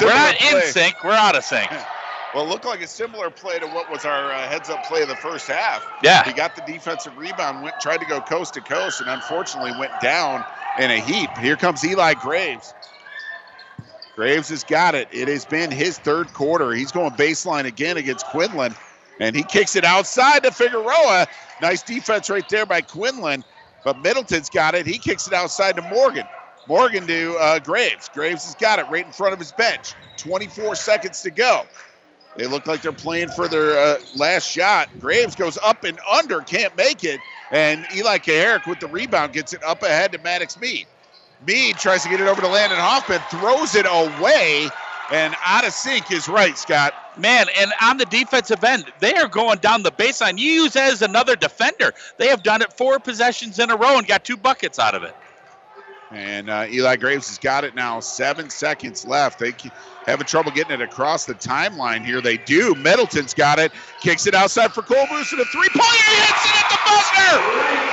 We're not
play.
in sync. We're out of sync.
Well, it looked like a similar play to what was our uh, heads-up play of the first half.
Yeah.
he got the defensive rebound, went tried to go coast to coast, and unfortunately went down in a heap. Here comes Eli Graves. Graves has got it. It has been his third quarter. He's going baseline again against Quinlan, and he kicks it outside to Figueroa. Nice defense right there by Quinlan, but Middleton's got it. He kicks it outside to Morgan. Morgan to uh, Graves. Graves has got it right in front of his bench. 24 seconds to go. They look like they're playing for their uh, last shot. Graves goes up and under, can't make it. And Eli Kaharick with the rebound gets it up ahead to Maddox Mead. Mead tries to get it over to Landon Hoffman, throws it away, and out of sync is right, Scott.
Man, and on the defensive end, they are going down the baseline. You use that as another defender. They have done it four possessions in a row and got two buckets out of it.
And uh, Eli Graves has got it now. Seven seconds left. They having trouble getting it across the timeline here. They do. Middleton's got it. Kicks it outside for Colbus and a three-pointer. He hits it at the buzzer.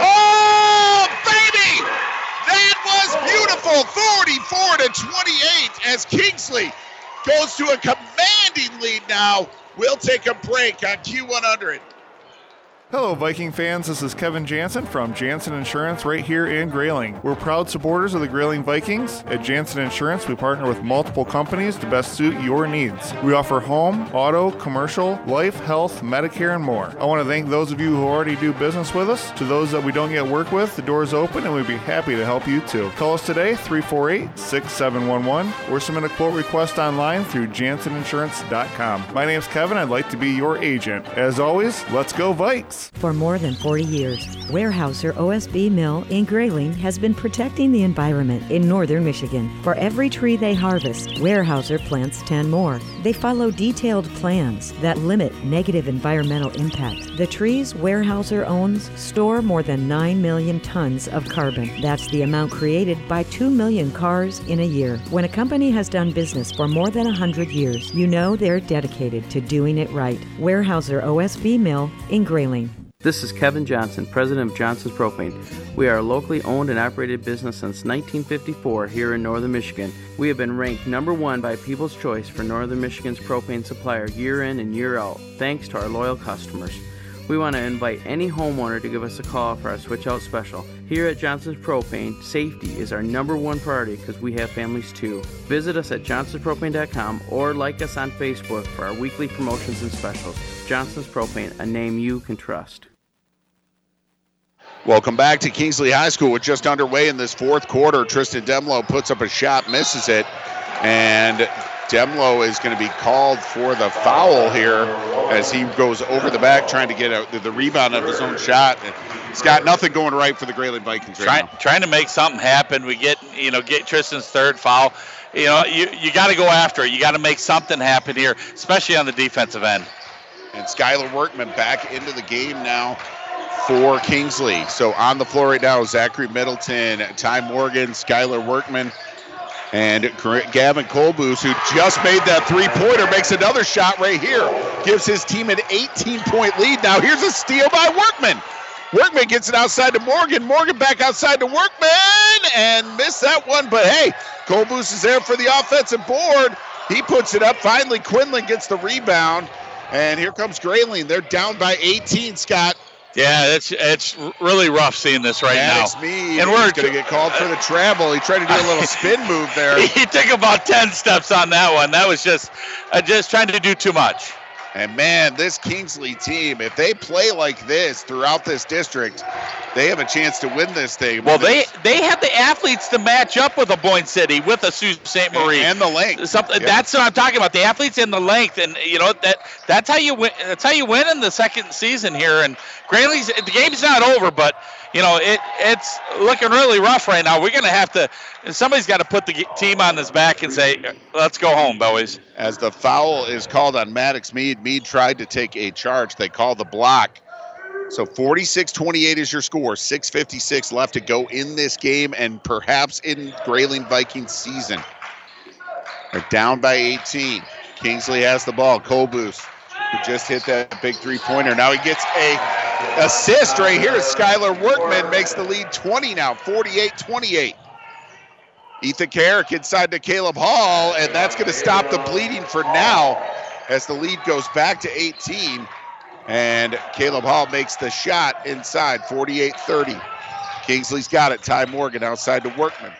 Oh, baby! That was beautiful. 44 to 28 as Kingsley goes to a commanding lead now. We'll take a break on Q100.
Hello, Viking fans. This is Kevin Jansen from Jansen Insurance right here in Grayling. We're proud supporters of the Grayling Vikings. At Jansen Insurance, we partner with multiple companies to best suit your needs. We offer home, auto, commercial, life, health, Medicare, and more. I want to thank those of you who already do business with us. To those that we don't yet work with, the door is open and we'd be happy to help you too. Call us today, 348 6711, or submit a quote request online through janseninsurance.com. My name's Kevin. I'd like to be your agent. As always, let's go, Vikes!
For more than 40 years, Weyerhaeuser OSB Mill in Grayling has been protecting the environment in northern Michigan. For every tree they harvest, Weyerhaeuser plants 10 more. They follow detailed plans that limit negative environmental impact. The trees Weyerhaeuser owns store more than 9 million tons of carbon. That's the amount created by 2 million cars in a year. When a company has done business for more than 100 years, you know they're dedicated to doing it right. Weyerhaeuser OSB Mill in Grayling.
This is Kevin Johnson, president of Johnson's Propane. We are a locally owned and operated business since 1954 here in northern Michigan. We have been ranked number one by People's Choice for northern Michigan's propane supplier year in and year out, thanks to our loyal customers. We want to invite any homeowner to give us a call for our switch out special. Here at Johnson's Propane, safety is our number one priority because we have families too. Visit us at johnsonspropane.com or like us on Facebook for our weekly promotions and specials. Johnson's Propane, a name you can trust.
Welcome back to Kingsley High School. We're just underway in this fourth quarter. Tristan Demlo puts up a shot, misses it, and Demlo is going to be called for the foul here as he goes over the back trying to get a, the, rebound of his own shot. He's got nothing going right for the Grayling Vikings right
trying to make something happen. We get, you know, get Tristan's third foul. You know, you, you got to go after it. You got to make something happen here, especially on the defensive end.
And Skylar Workman back into the game now for Kingsley. So on the floor right now, Zachary Middleton, Ty Morgan, Skylar Workman, and Gavin Colbus, who just made that three pointer, makes another shot right here. Gives his team an 18 point lead. Now here's a steal by Workman. Workman gets it outside to Morgan. Morgan back outside to Workman and missed that one. But hey, Colbus is there for the offensive board. He puts it up. Finally, Quinlan gets the rebound. And here comes Grayling. They're down by 18, Scott.
Yeah, it's it's really rough seeing this right
Maddox
now.
Mead
and we're
going to get called for the travel. He tried to do a little spin move there.
he took about ten steps on that one. That was just uh, just trying to do too much.
And man, this Kingsley team, if they play like this throughout this district, they have a chance to win this thing.
Well, they they have the athletes to match up with a Boyne City, with a Sault Ste. Marie,
and the length.
Something
Yep.
that's what I'm talking about. The athletes and the length, and you know that that's how you win. That's how you win in the second season here. And Grayling's the game's not over, but you know it it's looking really rough right now. We're gonna have to. Somebody's got to put the team on his back and say, "Let's go home, boys."
As the foul is called on Maddox Mead, Mead tried to take a charge. They call the block. So 46 28 is your score. 6.56 left to go in this game and perhaps in Grayling Vikings season. They're down by 18. Kingsley has the ball. Colbus, who just hit that big three pointer. Now he gets a assist right here. Skylar Workman makes the lead 20 now, 48 28. Ethan Kaharick inside to Caleb Hall, and that's going to stop the bleeding for now as the lead goes back to 18. And Caleb Hall makes the shot inside, 48 30. Kingsley's got it. Ty Morgan outside to Workman.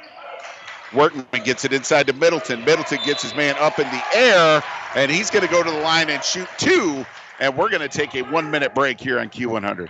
Workman gets it inside to Middleton. Middleton gets his man up in the air, and he's going to go to the line and shoot two. And we're going to take a one minute break here on Q100.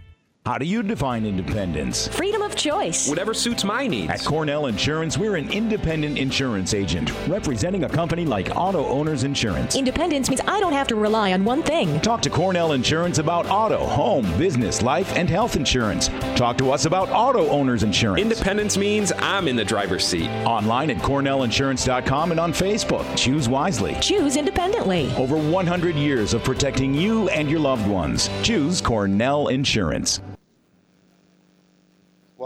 How do you define independence?
Freedom of choice.
Whatever suits my needs. At Cornell Insurance, we're an independent insurance agent representing a company like Auto Owners Insurance.
Independence means I don't have to rely on one thing.
Talk to Cornell Insurance about auto, home, business, life, and health insurance. Talk to us about Auto Owners Insurance.
Independence means I'm in the driver's seat.
Online at cornellinsurance.com and on Facebook. Choose wisely.
Choose independently.
Over 100 years of protecting you and your loved ones. Choose Cornell Insurance.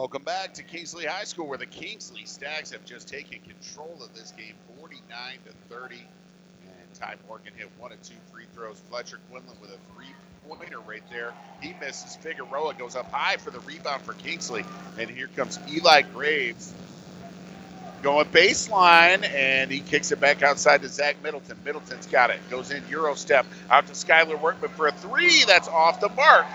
Welcome back to Kingsley High School, where the Kingsley Stags have just taken control of this game, 49 to 30. And Ty Morgan hit one of two free throws. Fletcher Quinlan with a three-pointer right there. He misses. Figueroa goes up high for the rebound for Kingsley, and here comes Eli Graves going baseline, and he kicks it back outside to Zach Middleton. Middleton's got it. Goes in Euro step out to Skylar Workman for a three. That's off the mark.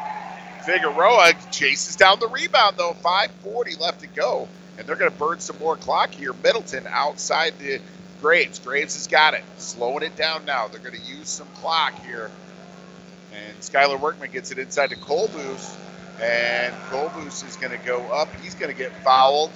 Figueroa chases down the rebound, though. 5.40 left to go. And they're going to burn some more clock here. Middleton outside the Graves. Graves has got it. Slowing it down now. They're going to use some clock here. And Skylar Workman gets it inside to Colbus. And Colbus is going to go up. He's going to get fouled.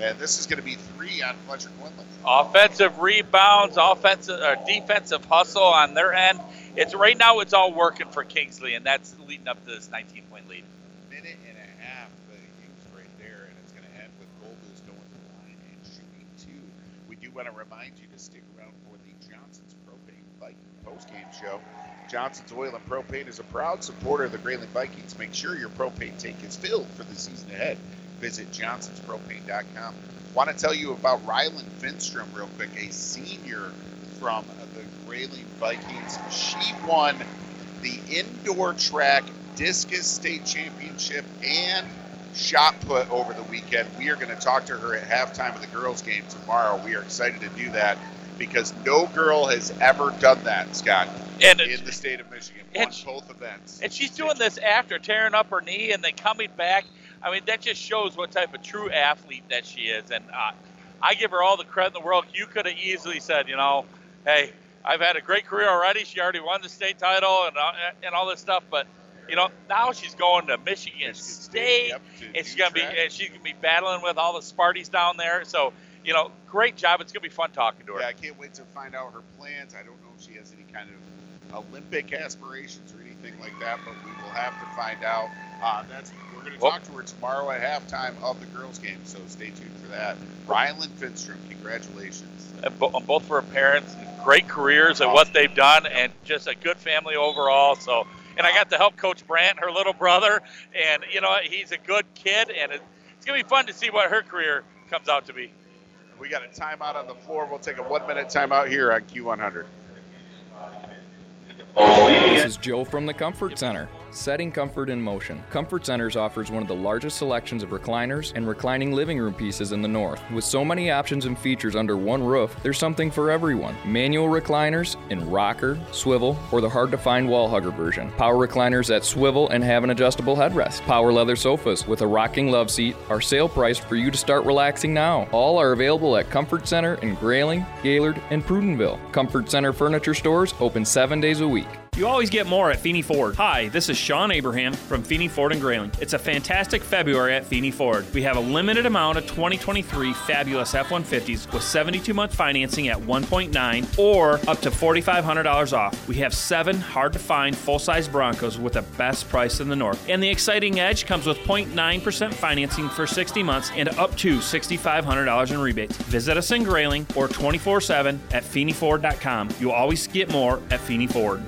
And this is going to be three on Fletcher Quinlan.
Offensive rebounds, offensive or defensive hustle on their end. It's right now. It's all working for Kingsley, and that's leading up to this 19-point lead.
minute and a half uh, that he right there, and it's going to end with Colbus going to the line and shooting two. We do want to remind you to stick around for the Johnson's Propane Viking postgame show. Johnson's Oil and Propane is a proud supporter of the Grayling Vikings. Make sure your propane tank is filled for the season ahead. Visit johnsonspropane.com. Want to tell you about Rylan Finstrom real quick, a senior from the Grayling Vikings. She won the indoor track discus state championship and shot put over the weekend. We are going to talk to her at halftime of the girls' game tomorrow. We are excited to do that because no girl has ever done that, Scott,
And
in the state of Michigan. Won
she-
both events.
And she's doing this after tearing up her knee and then coming back. I mean, that just shows what type of true athlete that she is. And uh, I give her all the credit in the world. You could have easily said, you know, hey, I've had a great career already. She already won the state title and uh, and all this stuff. But you know, now she's going to Michigan, State,
yep, to
and she's gonna be and she's gonna be battling with all the Sparties down there. So you know, great job. It's gonna be fun talking to her.
Yeah, I can't wait to find out her plans. I don't know if she has any kind of Olympic aspirations or anything like that, but we will have to find out. Uh, that's we're going to
Well-
talk to her tomorrow at halftime of the girls' game, so stay tuned for that. Rylan Finstrom, congratulations.
and bo- on both for her parents. Great careers at what they've done, and just a good family overall. So, and I got to help Coach Brandt, her little brother, and you know he's a good kid, and it, it's gonna be fun to see what her career comes out to be.
We got a timeout on the floor. We'll take a one-minute timeout here on Q100.
This is Joe from the Comfort Center. Setting comfort in motion. Comfort Centers offers one of the largest selections of recliners and reclining living room pieces in the north. With so many options and features under one roof, there's something for everyone. Manual recliners in rocker, swivel, or the hard to find wall hugger version. Power recliners that swivel and have an adjustable headrest. Power leather sofas with a rocking love seat are sale priced for you to start relaxing now. All are available at Comfort Center in Grayling, Gaylord, and Prudenville. Comfort Center furniture stores open seven days a week.
You always get more at Feeney Ford. Hi, this is Sean Abraham from Feeney Ford and Grayling. It's a fantastic February at Feeney Ford. We have a limited amount of 2023 fabulous F-150s with 72 month financing at 1.9 or up to $4,500 off. We have seven hard to find full size Broncos with the best price in the north. And the exciting Edge comes with 0.9% financing for 60 months and up to $6,500 in rebates. Visit us in Grayling or 24 7 at FeeneyFord.com. You'll always get more at Feeney Ford.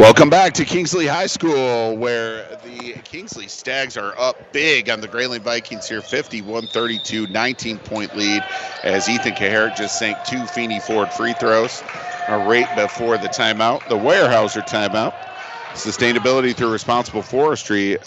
Welcome back to Kingsley High School, where the Kingsley Stags are up big on the Grayling Vikings here, 51 32, 19 point lead, as Ethan Kaharick just sank two Feeney Ford free throws right before the timeout, the Weyerhaeuser timeout. Sustainability through responsible forestry.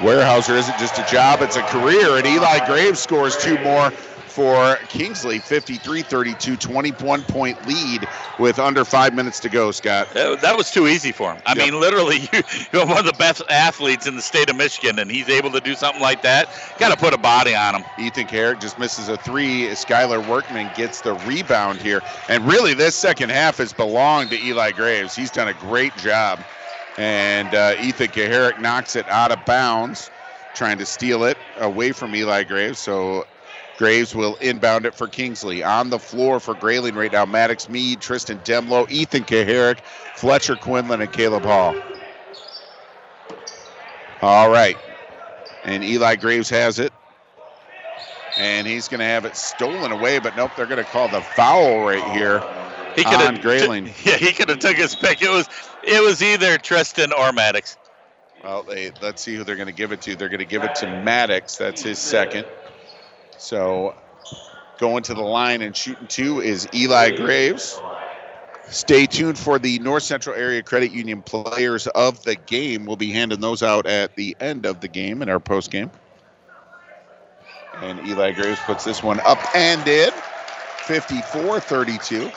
Weyerhaeuser isn't just a job, it's a career, and Eli Graves scores two more for Kingsley, 53 32, 21 point lead with under five minutes to go, Scott.
That was too easy for him. I
Yep.
mean, literally, you, you're one of the best athletes in the state of Michigan, and he's able to do something like that. Got to put a body on him.
Ethan Kaharick just misses a three. Skylar Workman gets the rebound here. And really, this second half has belonged to Eli Graves. He's done a great job. And uh, Ethan Kaharick knocks it out of bounds, trying to steal it away from Eli Graves. So Graves will inbound it for Kingsley. On the floor for Grayling right now, Maddox Mead, Tristan Demlo, Ethan Kaharick, Fletcher Quinlan, and Caleb Hall. All right. And Eli Graves has it. And he's going to have it stolen away, but nope, they're going to call the foul right here
He
on
could have
Grayling.
Yeah, he could have took his pick. It was it was either Tristan or Maddox.
Well, they, let's see who they're going to give it to. They're going to give it to Maddox. That's his second. So going to the line and shooting two is Eli Graves. Stay tuned for the North Central Area Credit Union players of the game. We'll be handing those out at the end of the game in our post game. And Eli Graves puts this one up and in 54 32.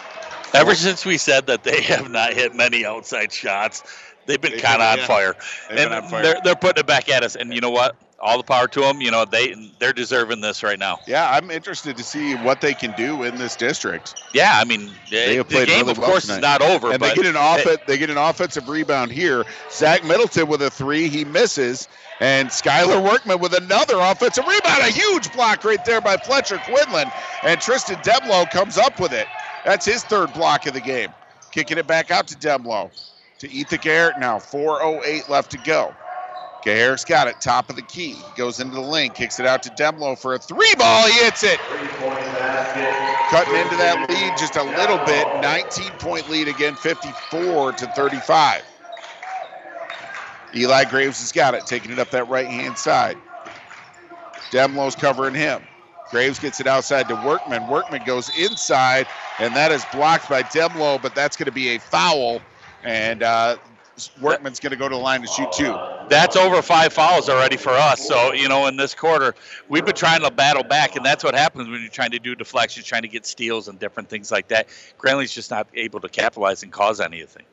Ever since we said that they have not hit many outside shots, they've been kind of on
yeah.
fire, and
on fire.
they're they're putting it back at us. And you know what? All the power to them. You know they they're deserving this right now.
Yeah, I'm interested to see what they can do in this district.
Yeah, I mean
They have
the
played
game, of
well
course,
tonight.
is not over.
And
but
they get an off they get an offensive rebound here. Zach Middleton with a three, he misses, and Skylar Workman with another offensive rebound. A huge block right there by Fletcher Quinlan, and Tristan Demlo comes up with it. That's his third block of the game. Kicking it back out to Demlo, to Ethan Garrett now. 4:08 left to go. Garrett's got it, top of the key. Goes into the lane, kicks it out to Demlo for a three ball. He hits it. Cutting into that lead just a little bit. 19 point lead again, 54 to 35. Eli Graves has got it, taking it up that right hand side. Demlo's covering him. Graves gets it outside to Workman. Workman goes inside, and that is blocked by Demlo, but that's going to be a foul. And uh, Workman's going to go to the line to shoot two.
That's over five fouls already for us. So, you know, in this quarter, we've been trying to battle back, and that's what happens when you're trying to do deflections, trying to get steals and different things like that. Grayling's just not able to capitalize and cause anything.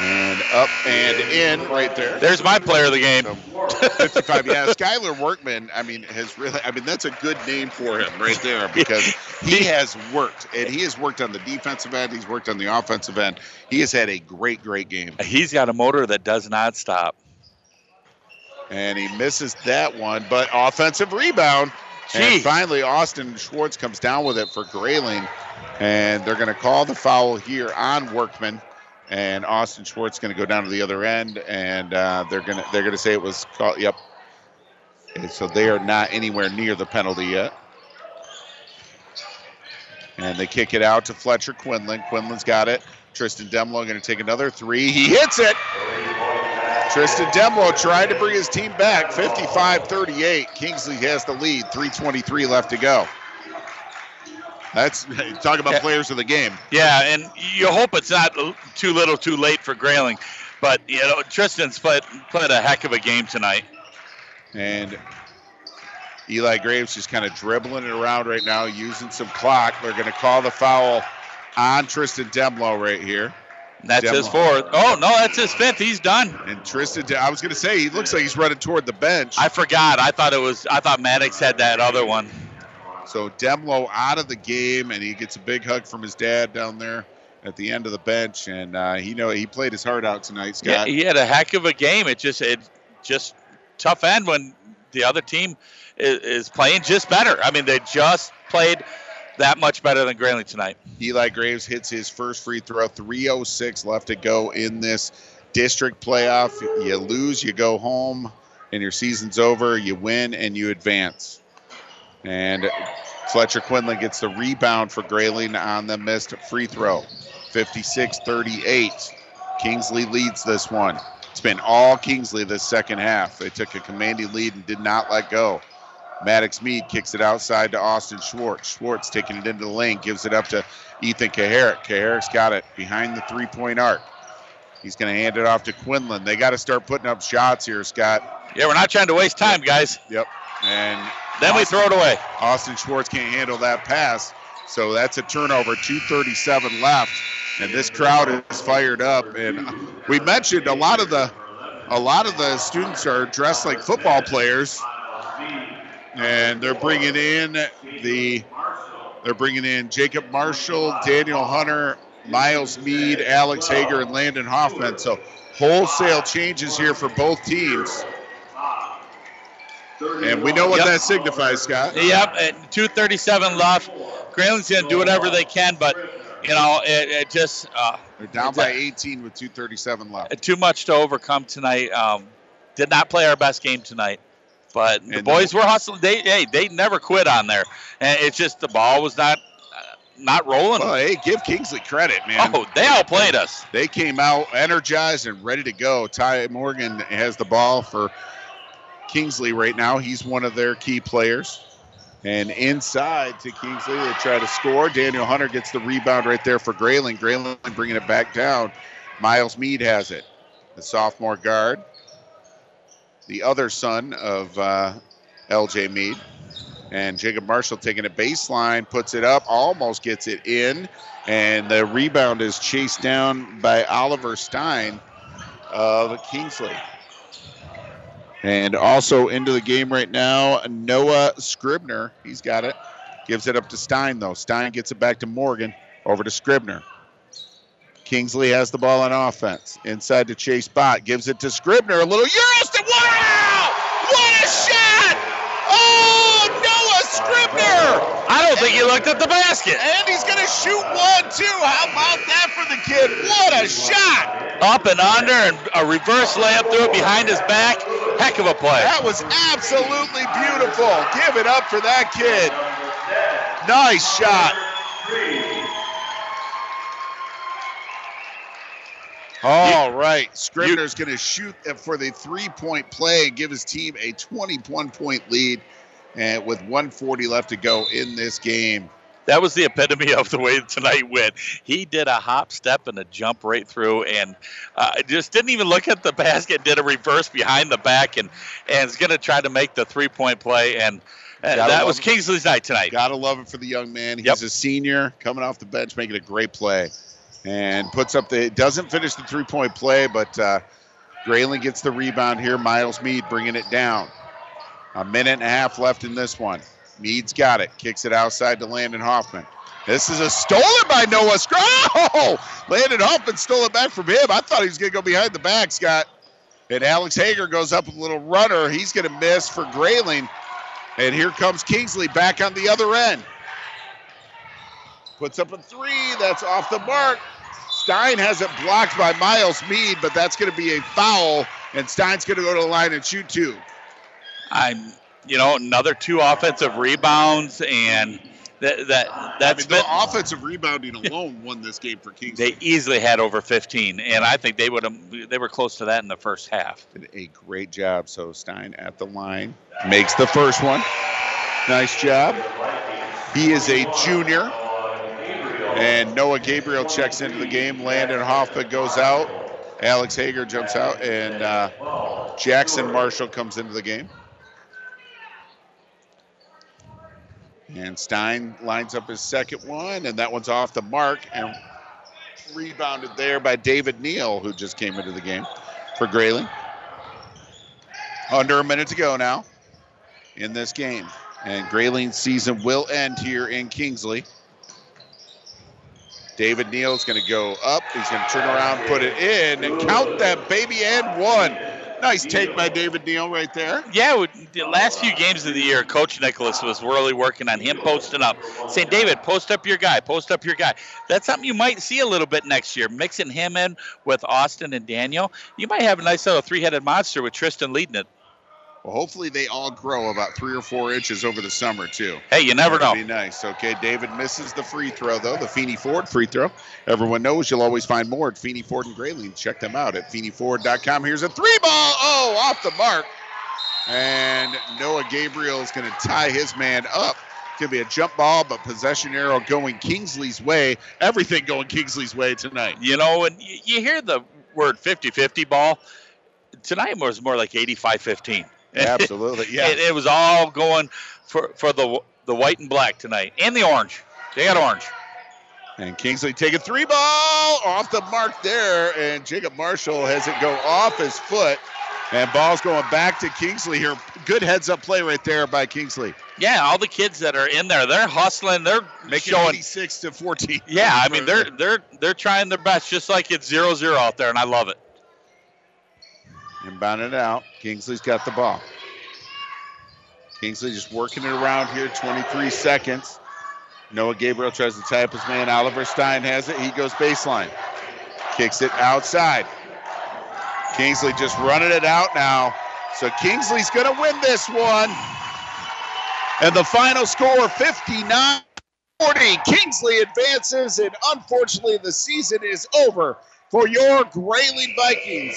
And up and in right there.
There's my player of the game.
55. Yeah, Skylar Workman, I mean, has really, I mean, that's a good name for him right there because he has worked and he has worked on the defensive end. He's worked on the offensive end. He has had a great, great game.
He's got a motor that does not stop.
And he misses that one, but offensive rebound. And finally, Austin Schwartz comes down with it for Grayling. And they're going to call the foul here on Workman. And Austin Schwartz going to go down to the other end, and uh, they're going to they're going to say it was called. Yep. And so they are not anywhere near the penalty yet. And they kick it out to Fletcher Quinlan. Quinlan's got it. Tristan Demlo going to take another three. He hits it. Tristan Demlo tried to bring his team back 55 38. Kingsley has the lead. 3.23 left to go. That's talk about players of the game.
Yeah, and you hope it's not too little, too late for Grayling. But you know, Tristan's played played a heck of a game tonight.
And Eli Graves just kind of dribbling it around right now, using some clock. They're going to call the foul on Tristan Demlo right here.
That's his fourth. Oh no, that's his fifth. He's done.
And Tristan, De- I was going to say, he looks like he's running toward the bench.
I forgot. I thought it was. I thought Maddox had that other one.
So Demlo out of the game, and he gets a big hug from his dad down there at the end of the bench. And uh, he know he played his heart out tonight, Scott.
Yeah, he had a heck of a game. It just it just tough end when the other team is, is playing just better. I mean, they just played that much better than Grayling tonight.
Eli Graves hits his first free throw. 306 left to go in this district playoff. You lose, you go home, and your season's over. You win and you advance. And Fletcher Quinlan gets the rebound for Grayling on the missed free throw. 56 38. Kingsley leads this one. It's been all Kingsley this second half. They took a commanding lead and did not let go. Maddox Mead kicks it outside to Austin Schwartz. Schwartz taking it into the lane, gives it up to Ethan Kaharick. Kaharick's got it behind the three point arc. He's going to hand it off to Quinlan. They got to start putting up shots here, Scott.
Yeah, we're not trying to waste time, guys.
Yep. And
Then we throw it away.
Austin Schwartz can't handle that pass. So that's a turnover. 237 left. And this crowd is fired up. And we mentioned a lot of the a lot of the students are dressed like football players. And they're bringing in the they're bringing in Jacob Marshall, Daniel Hunter, Miles Mead, Alex Hager, and Landon Hoffman. So wholesale changes here for both teams. And we know what
Yep.
that signifies, Scott.
Yep, at 237 left. Grayling's going to do whatever they can, but, you know, it, it just. Uh,
They're down by 18 with 237 left.
too much to overcome tonight. Um, did not play our best game tonight, but the
And-
boys were hustling. They hey, they never quit on there, and it's just the ball was not uh, not rolling.
Well, hey, give Kingsley credit, man.
Oh, they outplayed us.
They came out energized and ready to go. Ty Morgan has the ball for Kingsley right now. He's one of their key players. And inside to Kingsley, they try to score. Daniel Hunter gets the rebound right there for Grayling. Grayling bringing it back down. Miles Mead has it, the sophomore guard, the other son of uh, LJ Mead. And Jacob Marshall taking a baseline, puts it up, almost gets it in. And the rebound is chased down by Oliver Stein of Kingsley. And also into the game right now, Noah Scribner. He's got it. Gives it up to Stein, though. Stein gets it back to Morgan. Over to Scribner. Kingsley has the ball on offense. Inside to Chase Bott. Gives it to Scribner. A little Euro step. Wow! What a shot! Oh, Noah Scribner!
I don't think he looked at the basket.
And he's going to shoot one, too. How about that for the kid? What a shot!
Up and under, and a reverse layup through it behind his back. Heck of a play.
That was absolutely beautiful. Give it up for that kid. Nice shot. All right. Scribner's going to shoot for the three point play and give his team a 21 point lead and with 140 left to go in this game.
That was the epitome of the way tonight went. He did a hop, step, and a jump right through, and uh, just didn't even look at the basket. Did a reverse behind the back, and and is going to try to make the three point play. And uh, that was. Kingsley's night tonight.
Gotta love it for the young man. He's
Yep.
a senior coming off the bench, making a great play, and puts up the. Doesn't finish the three point play, but uh, Grayling gets the rebound here. Miles Mead bringing it down. A minute and a half left in this one. Mead's got it. Kicks it outside to Landon Hoffman. This is a stolen by Noah Scr- Oh! Landon Hoffman stole it back from him. I thought he was going to go behind the back, Scott. And Alex Hager goes up with a little runner. He's going to miss for Grayling. And here comes Kingsley back on the other end. Puts up a three. That's off the mark. Stein has it blocked by Miles Mead, but that's going to be a foul. And Stein's going to go to the line and shoot two.
I'm, you know, another two offensive rebounds, and that that
I
that's
mean,
been,
the offensive rebounding alone won this game for Kingsley.
they easily had over 15, and I think they would have they were close to that in the first half.
Did a great job. So Stein at the line makes the first one. Nice job. He is a junior. And Noah Gabriel checks into the game. Landon Hoffman goes out. Alex Hager jumps out. And uh, Jackson Marshall comes into the game. And Stein lines up his second one. And that one's off the mark. And rebounded there by David Neal, who just came into the game for Grayling. Under a minute to go now in this game. And Grayling's season will end here in Kingsley. David Neal is going to go up. He's going to turn around, put it in, and count that baby and one. Nice take by David Neal right there.
Yeah, the last few games of the year, Coach Nicholas was really working on him posting up, saying, David, post up your guy, post up your guy. That's something you might see a little bit next year, mixing him in with Austin and Daniel. You might have a nice little three headed monster with Tristan leading it.
Well, hopefully they all grow about three or four inches over the summer too.
Hey, you never
That'd
know.
Be nice. Okay, David misses the free throw though. The Feeney Ford free throw. Everyone knows you'll always find more at Feeney Ford and Grayling. Check them out at FeeneyFord.com. Here's a three ball. Oh, off the mark. And Noah Gabriel is going to tie his man up. Could be a jump ball, but possession arrow going Kingsley's way. Everything going Kingsley's way tonight.
You know, and you, you hear the word 50 50 ball. Tonight was more like 85 15.
Absolutely, yeah.
it, it was all going for, for the the white and black tonight, and the orange. They got orange.
And Kingsley taking three ball off the mark there, and Jacob Marshall has it go off his foot, and ball's going back to Kingsley here. Good heads up play right there by Kingsley.
Yeah, all the kids that are in there, they're hustling. They're
Making
showing.
86 to 14.
Yeah, I mean they're they're they're trying their best, just like it's zero zero out there, and I love it.
Inbounding it out. Kingsley's got the ball. Kingsley just working it around here, 23 seconds. Noah Gabriel tries to tie up his man. Oliver Stein has it. He goes baseline. Kicks it outside. Kingsley just running it out now. So Kingsley's going to win this one. And the final score 59 40. Kingsley advances, and unfortunately, the season is over for your Grayling Vikings.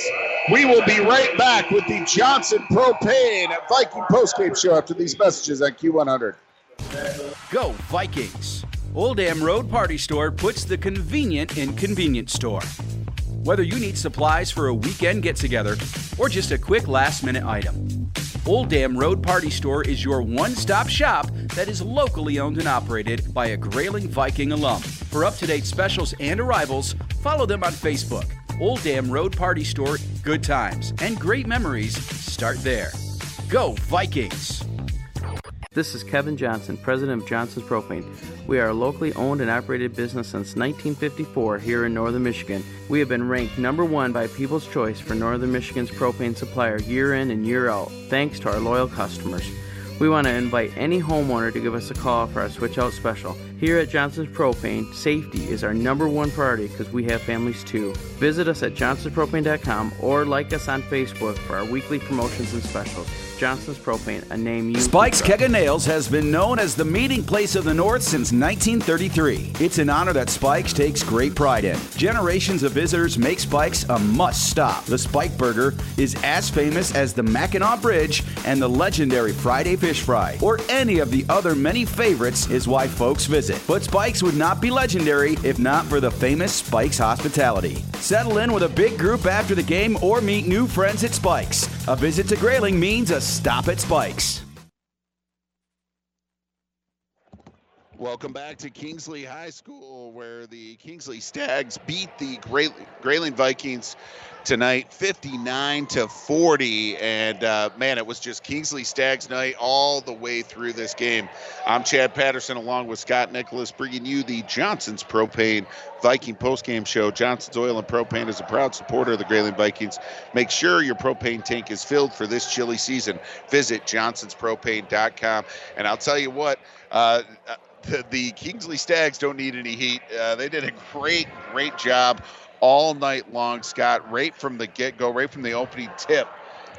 We will be right back with the Johnson Propane Viking postgame show after these messages on Q100.
Go Vikings! Old Dam Road Party Store puts the convenient in convenience store. Whether you need supplies for a weekend get together or just a quick last minute item, Old Dam Road Party Store is your one stop shop that is locally owned and operated by a Grayling Viking alum. For up to date specials and arrivals, follow them on Facebook. Old Dam Road Party Store, good times and great memories start there. Go Vikings!
This is Kevin Johnson, president of Johnson's Propane. We are a locally owned and operated business since 1954 here in northern Michigan. We have been ranked number one by People's Choice for northern Michigan's propane supplier year in and year out, thanks to our loyal customers. We want to invite any homeowner to give us a call for our switch out special. Here at Johnson's Propane, safety is our number one priority because we have families too. Visit us at johnsonspropane.com or like us on Facebook for our weekly promotions and specials. Johnson's Propane, a name you
Spike's. Keg O' Nails has been known as the meeting place of the North since 1933. It's an honor that Spike's takes great pride in. Generations of visitors make Spike's a must stop. The Spike Burger is as famous as the Mackinac Bridge and the legendary Friday Fish Fry, or any of the other many favorites, is why folks visit. But Spike's would not be legendary if not for the famous Spike's hospitality. Settle in with a big group after the game or meet new friends at Spike's. A visit to Grayling means a stop at Spike's.
Welcome back to Kingsley High School, where the Kingsley Stags beat the Grayling Vikings tonight, 59 to 40. And uh, man, it was just Kingsley Stags night all the way through this game. I'm Chad Patterson, along with Scott Nicholas, bringing you the Johnson's Propane Viking postgame show. Johnson's Oil and Propane is a proud supporter of the Grayling Vikings. Make sure your propane tank is filled for this chilly season. Visit johnsonspropane.com. And I'll tell you what. Uh, the, the Kingsley Stags don't need any heat. Uh, they did a great, great job all night long, Scott. Right from the get go, right from the opening tip,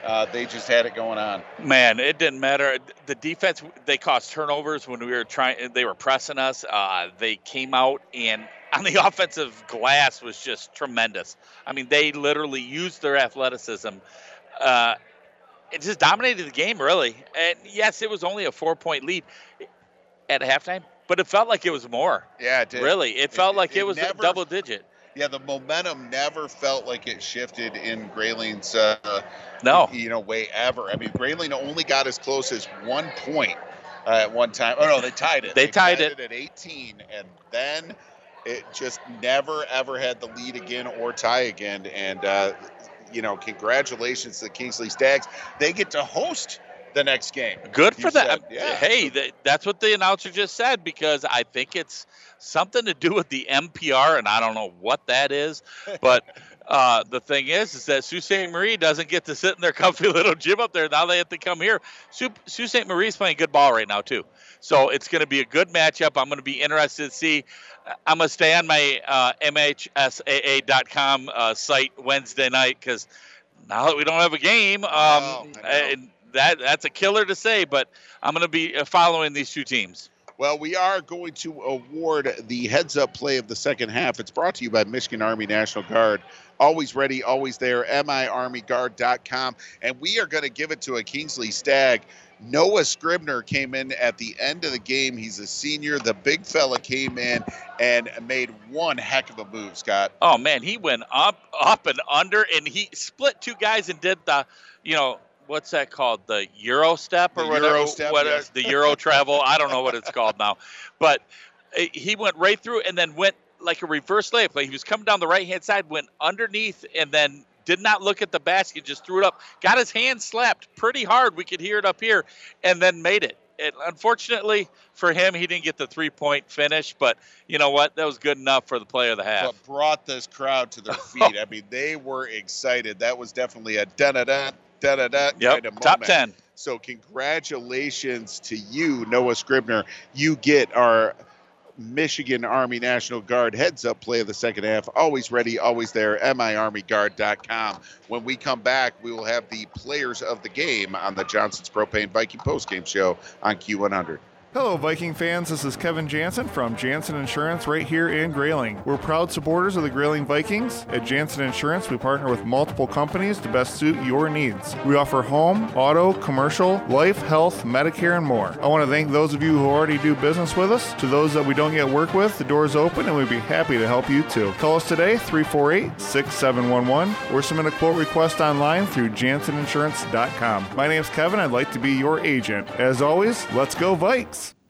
uh, they just had it going on.
Man, it didn't matter. The defense they caused turnovers when we were trying. They were pressing us. Uh, they came out and on the offensive glass was just tremendous. I mean, they literally used their athleticism. Uh, it just dominated the game, really. And yes, it was only a four-point lead at halftime, but it felt like it was more.
Yeah, it did.
Really, it felt like it, was
never-
a double digit.
Yeah, the momentum never felt like it shifted in Grayling's uh,
no,
you know, way ever. I mean, Grayling only got as close as one point uh, at one time. Oh no, they tied it.
They tied it.
at 18, and then it just never ever had the lead again or tie again. And uh, you know, congratulations to the Kingsley Stags. They get to host the next game.
Good for them.
yeah.
Hey, th- that's what the announcer just said because I think it's something to do with the MPR, and I don't know what that is. But uh, the thing is, is that Sault Ste. Marie doesn't get to sit in their comfy little gym up there. Now they have to come here. Sault, Sault Ste. Marie's playing good ball right now too, so it's going to be a good matchup. I'm going to be interested to see. I'm going to stay on my uh, MHSAA.com uh, site Wednesday night because now that we don't have a game, um, and that that's a killer to say, but I'm going to be uh, following these two teams.
Well, we are going to award the heads up play of the second half. It's brought to you by Michigan Army National Guard. Always ready, always there. MIArmyGuard.com. And we are going to give it to a Kingsley Stag. Noah Scribner came in at the end of the game. He's a senior. The big fella came in and made one heck of a move, Scott.
Oh man, he went up, up and under, and he split two guys and did the, you know, what's that called? The Euro step or
The
whatever.
Euro step,
what-
yes.
The Euro travel. I don't know what it's called now, but uh, he went right through and then went like a reverse layup. Like he was coming down the right hand side, went underneath, and then did not look at the basket, just threw it up. Got his hand slapped pretty hard. We could hear it up here, and then made it. And unfortunately for him, he didn't get the three point finish, but you know what? That was good enough for the player of the half.
But brought this crowd to their feet. I mean, they were excited. That was definitely a da da da da da da
Yep,
kind of
top 10.
So congratulations to you, Noah Scribner. You get our Michigan Army National Guard heads up play of the second half. Always ready, always there. MIArmyGuard.com. When we come back, we will have the players of the game on the Johnson's Propane Viking postgame show on Q100.
Hello, Viking fans. This is Kevin Jansen from Jansen Insurance right here in Grayling. We're proud supporters of the Grayling Vikings. At Jansen Insurance, we partner with multiple companies to best suit your needs. We offer home, auto, commercial, life, health, Medicare, and more. I want to thank those of you who already do business with us. To those that we don't yet work with, the door is open and we'd be happy to help you too. Call us today, 348 6711, or submit a quote request online through janseninsurance.com. My name's Kevin. I'd like to be your agent. As always, let's go, Vikes!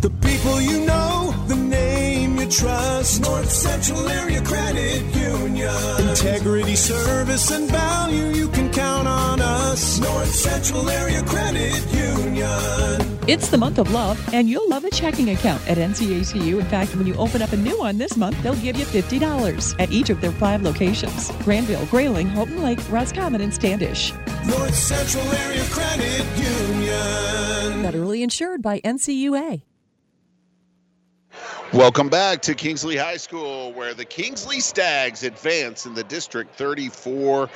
The people you know, the name you trust. North Central Area Credit Union. Integrity, service, and value, you can count on us. North Central Area Credit Union.
It's the month of love, and you'll love a checking account at NCACU. In fact, when you open up a new one this month, they'll give you $50 at each of their five locations Granville, Grayling, Houghton Lake, Roscommon, and Standish.
North Central Area Credit Union.
Federally insured by NCUA.
Welcome back to Kingsley High School, where the Kingsley Stags advance in the District 34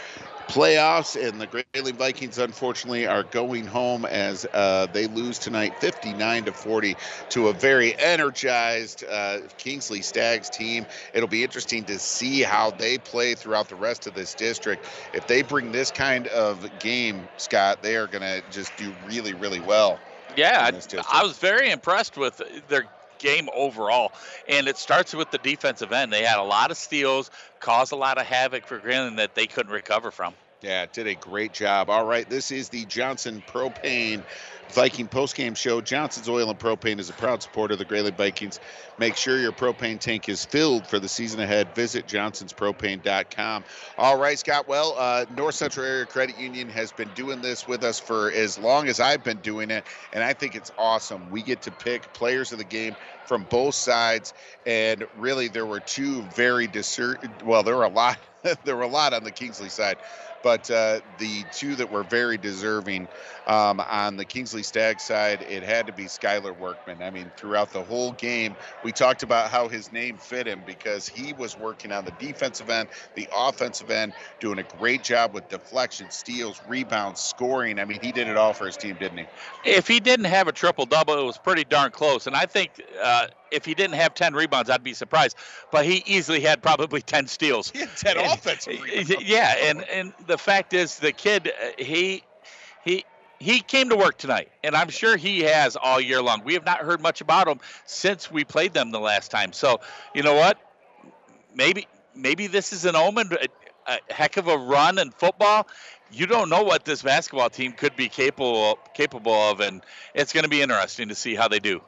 playoffs, and the Grayling Vikings, unfortunately, are going home as uh, they lose tonight, 59 to 40, to a very energized uh, Kingsley Stags team. It'll be interesting to see how they play throughout the rest of this district. If they bring this kind of game, Scott, they are going to just do really, really well.
Yeah,
in this district.
I, I was very impressed with their game overall, and it starts with the defensive end. They had a lot of steals, caused a lot of havoc for Grayling that they couldn't recover from.
Yeah, did a great job. All right, this is the Johnson Propane Viking postgame show. Johnson's Oil and Propane is a proud supporter of the Grayling Vikings. Make sure your propane tank is filled for the season ahead. Visit johnsonspropane.com. All right, Scott. Well, uh, North Central Area Credit Union has been doing this with us for as long as I've been doing it, and I think it's awesome. We get to pick players of the game from both sides, and really, there were two very discern. Well, there were a lot. there were a lot on the Kingsley side but uh, the two that were very deserving um, on the Kingsley Stag side, it had to be Skylar Workman. I mean, throughout the whole game, we talked about how his name fit him because he was working on the defensive end, the offensive end, doing a great job with deflection, steals, rebounds, scoring. I mean, he did it all for his team, didn't he?
If he didn't have a triple double, it was pretty darn close. And I think uh, if he didn't have 10 rebounds, I'd be surprised. But he easily had probably 10 steals.
He had 10
And-
offensive rebounds.
Yeah, and and the fact is, the kid, uh, he he he came to work tonight, and I'm sure he has all year long. We have not heard much about him since we played them the last time. So, you know what? Maybe maybe this is an omen, a, a heck of a run in football. You don't know what this basketball team could be capable capable of, and it's going to be interesting to see how they do.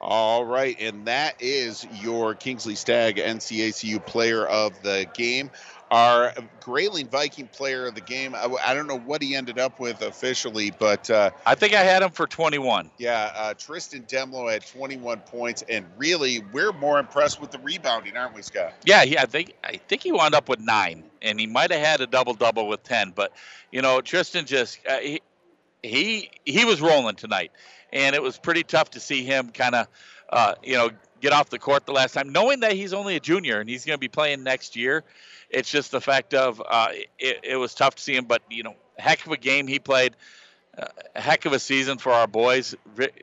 All right, and that is your Kingsley Stag NCACU player of the game. Our Grayling Viking player of the game. I, I don't know what he ended up with officially, but uh,
I think I had him for 21.
yeah, uh, Tristan Demlo had 21 points, and really, we're more impressed with the rebounding, aren't we, Scott?
Yeah, yeah. I think I think he wound up with nine, and he might have had a double double with ten. But you know, Tristan just uh, he, he he was rolling tonight, and it was pretty tough to see him kind of uh, you know get off the court the last time, knowing that he's only a junior and he's going to be playing next year. It's just the fact of uh, it, it was tough to see him, but you know, heck of a game he played, uh, heck of a season for our boys.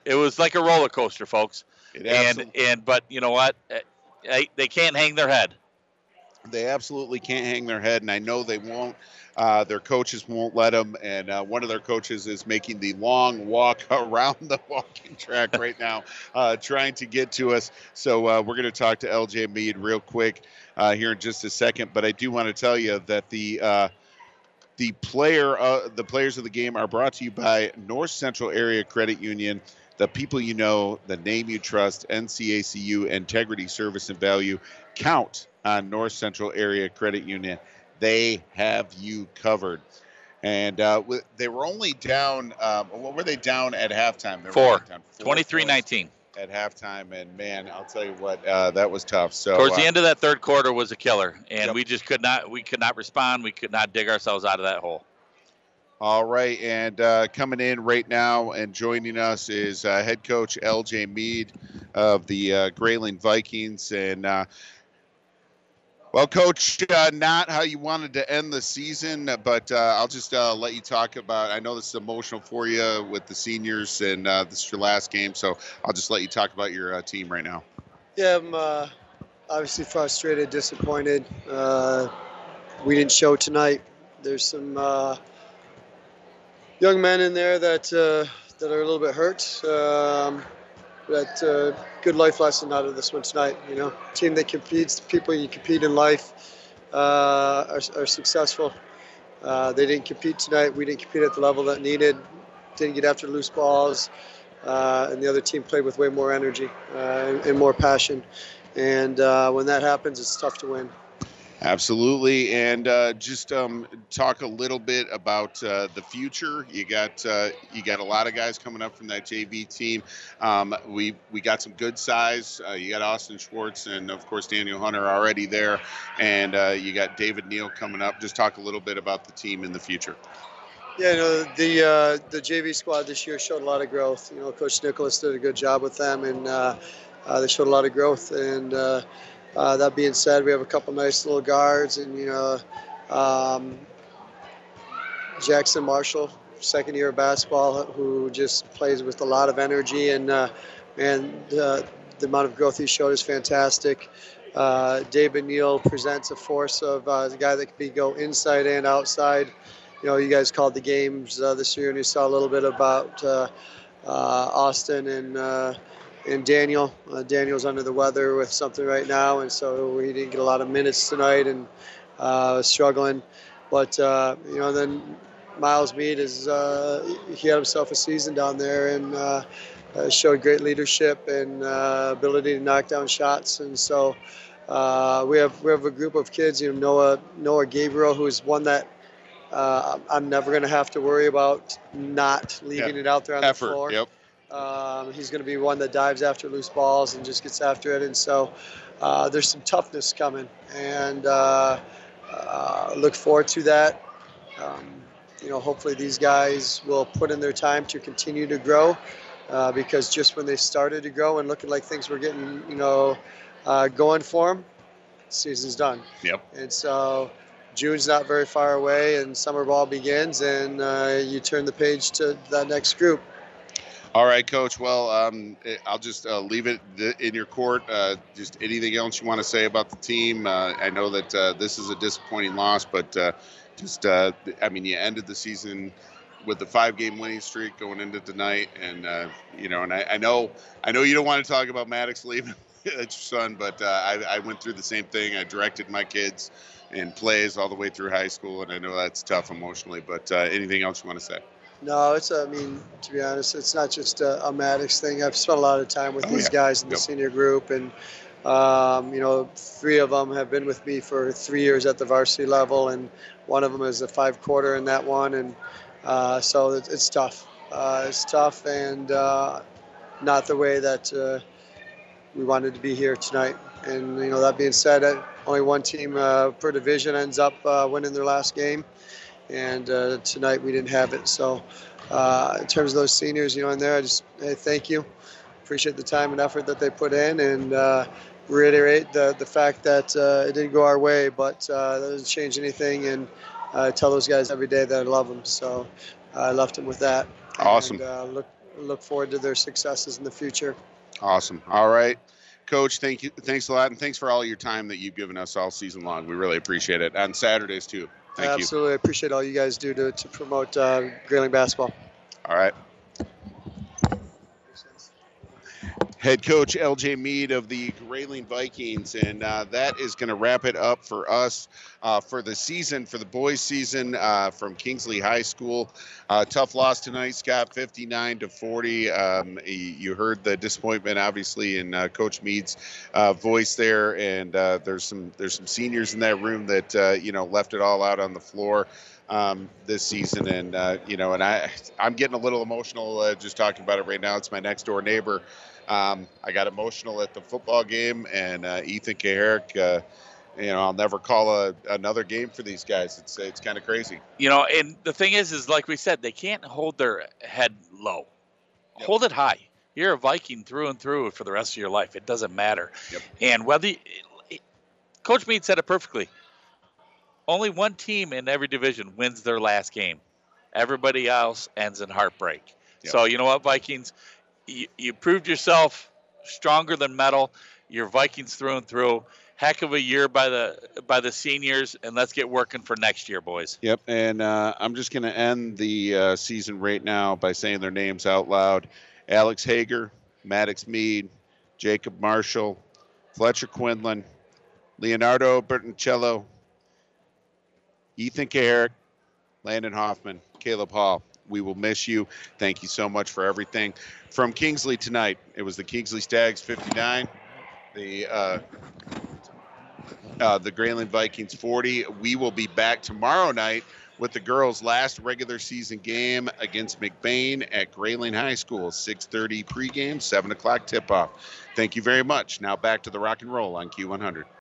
It was like a roller coaster, folks.
It
and
absolutely-
and but you know what, Uh, they, they can't hang their head.
They absolutely can't hang their head, and I know they won't. Uh, their coaches won't let them, and uh, one of their coaches is making the long walk around the walking track right now, uh, trying to get to us. So uh, we're going to talk to LJ Mead real quick uh, here in just a second. But I do want to tell you that the uh, the player uh, the players of the game are brought to you by North Central Area Credit Union. The people you know, the name you trust, NCACU, integrity, service, and value count on North Central Area Credit Union. They have you covered. And uh, they were only down. Um, what were they down at halftime? They were
Four.
down four
23-19.
at halftime, and man, I'll tell you what, uh, that was tough. So
Towards
uh,
the end of that third quarter was a killer, and
Yep.
we just could not we could not respond. We could not dig ourselves out of that hole.
All right, and uh, coming in right now and joining us is uh, head coach L.J. Mead of the uh, Grayling Vikings, and uh, well, coach, uh, not how you wanted to end the season, but uh, I'll just uh, let you talk about. I know this is emotional for you with the seniors, and uh, this is your last game, so I'll just let you talk about your uh, team right now.
Yeah, I'm uh, obviously frustrated, disappointed. We didn't show tonight. There's some young men in there that that are a little bit hurt. Um, but uh, good life lesson out of this one tonight. You know, team that competes, people you compete in life uh, are, are successful. Uh, they didn't compete tonight. We didn't compete at the level that needed. Didn't get after loose balls. Uh, and the other team played with way more energy uh, and, and more passion. And uh, when that happens, it's tough to win.
Absolutely, and uh, just um, talk a little bit about uh, the future. You got uh, you got a lot of guys coming up from that JV team. Um, we we got some good size. Uh, you got Austin Schwartz and of course Daniel Hunter already there, and uh, you got David Neal coming up. Just talk a little bit about the team in the future.
Yeah, you know, the uh, the JV squad this year showed a lot of growth. You know, Coach Nicholas did a good job with them, and uh, uh, they showed a lot of growth. And uh, that being said, we have a couple nice little guards, and you know, um, Jackson Marshall, second year of basketball, who just plays with a lot of energy, and uh, and the amount of growth he showed is fantastic. Uh, David Neal presents a force of uh, a guy that can be go inside and outside you know, you guys called the games uh, this year, and you saw a little bit about uh, uh, Austin and uh, and Daniel. Uh, Daniel's under the weather with something right now, and so he didn't get a lot of minutes tonight and uh, struggling. But uh, you know, then Miles Mead is uh, he had himself a season down there and uh, uh, showed great leadership and uh, ability to knock down shots, and so. Uh, we have we have a group of kids, you know, Noah Noah Gabriel, who's one that uh, I'm never going to have to worry about not leaving
Yeah.
it out there on
Effort,
the floor.
yep.
Um, he's going to be one that dives after loose balls and just gets after it. And so uh, there's some toughness coming, and uh, uh, look forward to that. Um, you know, hopefully these guys will put in their time to continue to grow, uh, because just when they started to grow and looking like things were getting, you know, uh, going for them, season's done.
Yep.
And so June's not very far away, and summer ball begins, and uh, you turn the page to that next group.
All right, Coach. Well, um, I'll just uh, leave it in your court. Uh, just anything else you want to say about the team? Uh, I know that uh, this is a disappointing loss, but uh, just, uh, I mean, you ended the season with the five-game winning streak going into tonight, and you know, and I, I know, I know you don't want to talk about Maddox leaving. Your son, but I, I went through the same thing. I directed my kids in plays all the way through high school, and I know that's tough emotionally. But anything else you want to say?
No, it's. I mean, to be honest, it's not just a, a Maddox thing. I've spent a lot of time with
Oh,
these
yeah.
guys in the
Yep.
senior group, and um, you know, three of them have been with me for three years at the varsity level, and one of them is a five quarter in that one, and uh, so it's, it's tough. Uh, it's tough, and uh, not the way that uh, we wanted to be here tonight. And you know, that being said, uh, only one team uh, per division ends up uh, winning their last game and uh, tonight we didn't have it. So, uh, in terms of those seniors, you know, in there, I just hey, thank you, appreciate the time and effort that they put in, and uh, reiterate the the fact that uh, it didn't go our way, but uh, that doesn't change anything. And uh, tell those guys every day that I love them. So, I left them with that.
Awesome.
And, uh, look look forward to their successes in the future.
Awesome. All right. Coach, thank you. Thanks a lot. And thanks for all your time that you've given us all season long. We really appreciate it. On Saturdays, too. Thank you.
Absolutely, I appreciate all you guys do to, to promote uh, Grayling basketball.
All right. Head coach LJ Mead of the Grayling Vikings, and uh, that is going to wrap it up for us uh, for the season, for the boys' season uh, from Kingsley High School. Uh, tough loss tonight, Scott, 59 to 40. Um, you heard the disappointment, obviously, in uh, Coach Mead's uh, voice there, and there's some there's some seniors in that room that you know left it all out on the floor um, this season, and you know, and I I'm getting a little emotional just talking about it right now. It's my next door neighbor. Um, I got emotional at the football game, and uh, Ethan Kaharick. Uh, you know, I'll never call a, another game for these guys. It's it's kind of crazy.
You know, and the thing is, is like we said, they can't hold their head low. Hold it high. You're a Viking through and through for the rest of your life. It doesn't matter. And whether Coach Mead said it perfectly. Only one team in every division wins their last game. Everybody else ends in heartbreak. So you know what, Vikings, you, you proved yourself stronger than metal. You're Vikings through and through. Heck of a year by the by the seniors, and let's get working for next year, boys.
Yep, and uh, I'm just going to end the uh, season right now by saying their names out loud: Alex Hager, Maddox Mead, Jacob Marshall, Fletcher Quinlan, Leonardo Bertoncello, Ethan Kaharick, Landon Hoffman, Caleb Hall. We will miss you. Thank you so much for everything. From Kingsley tonight, it was the Kingsley Stags 59, the uh, uh, the Grayling Vikings 40. We will be back tomorrow night with the girls' last regular season game against McBain at Grayling High School. 6:30 pregame, 7 o'clock tip-off. Thank you very much. Now back to the rock and roll on Q100.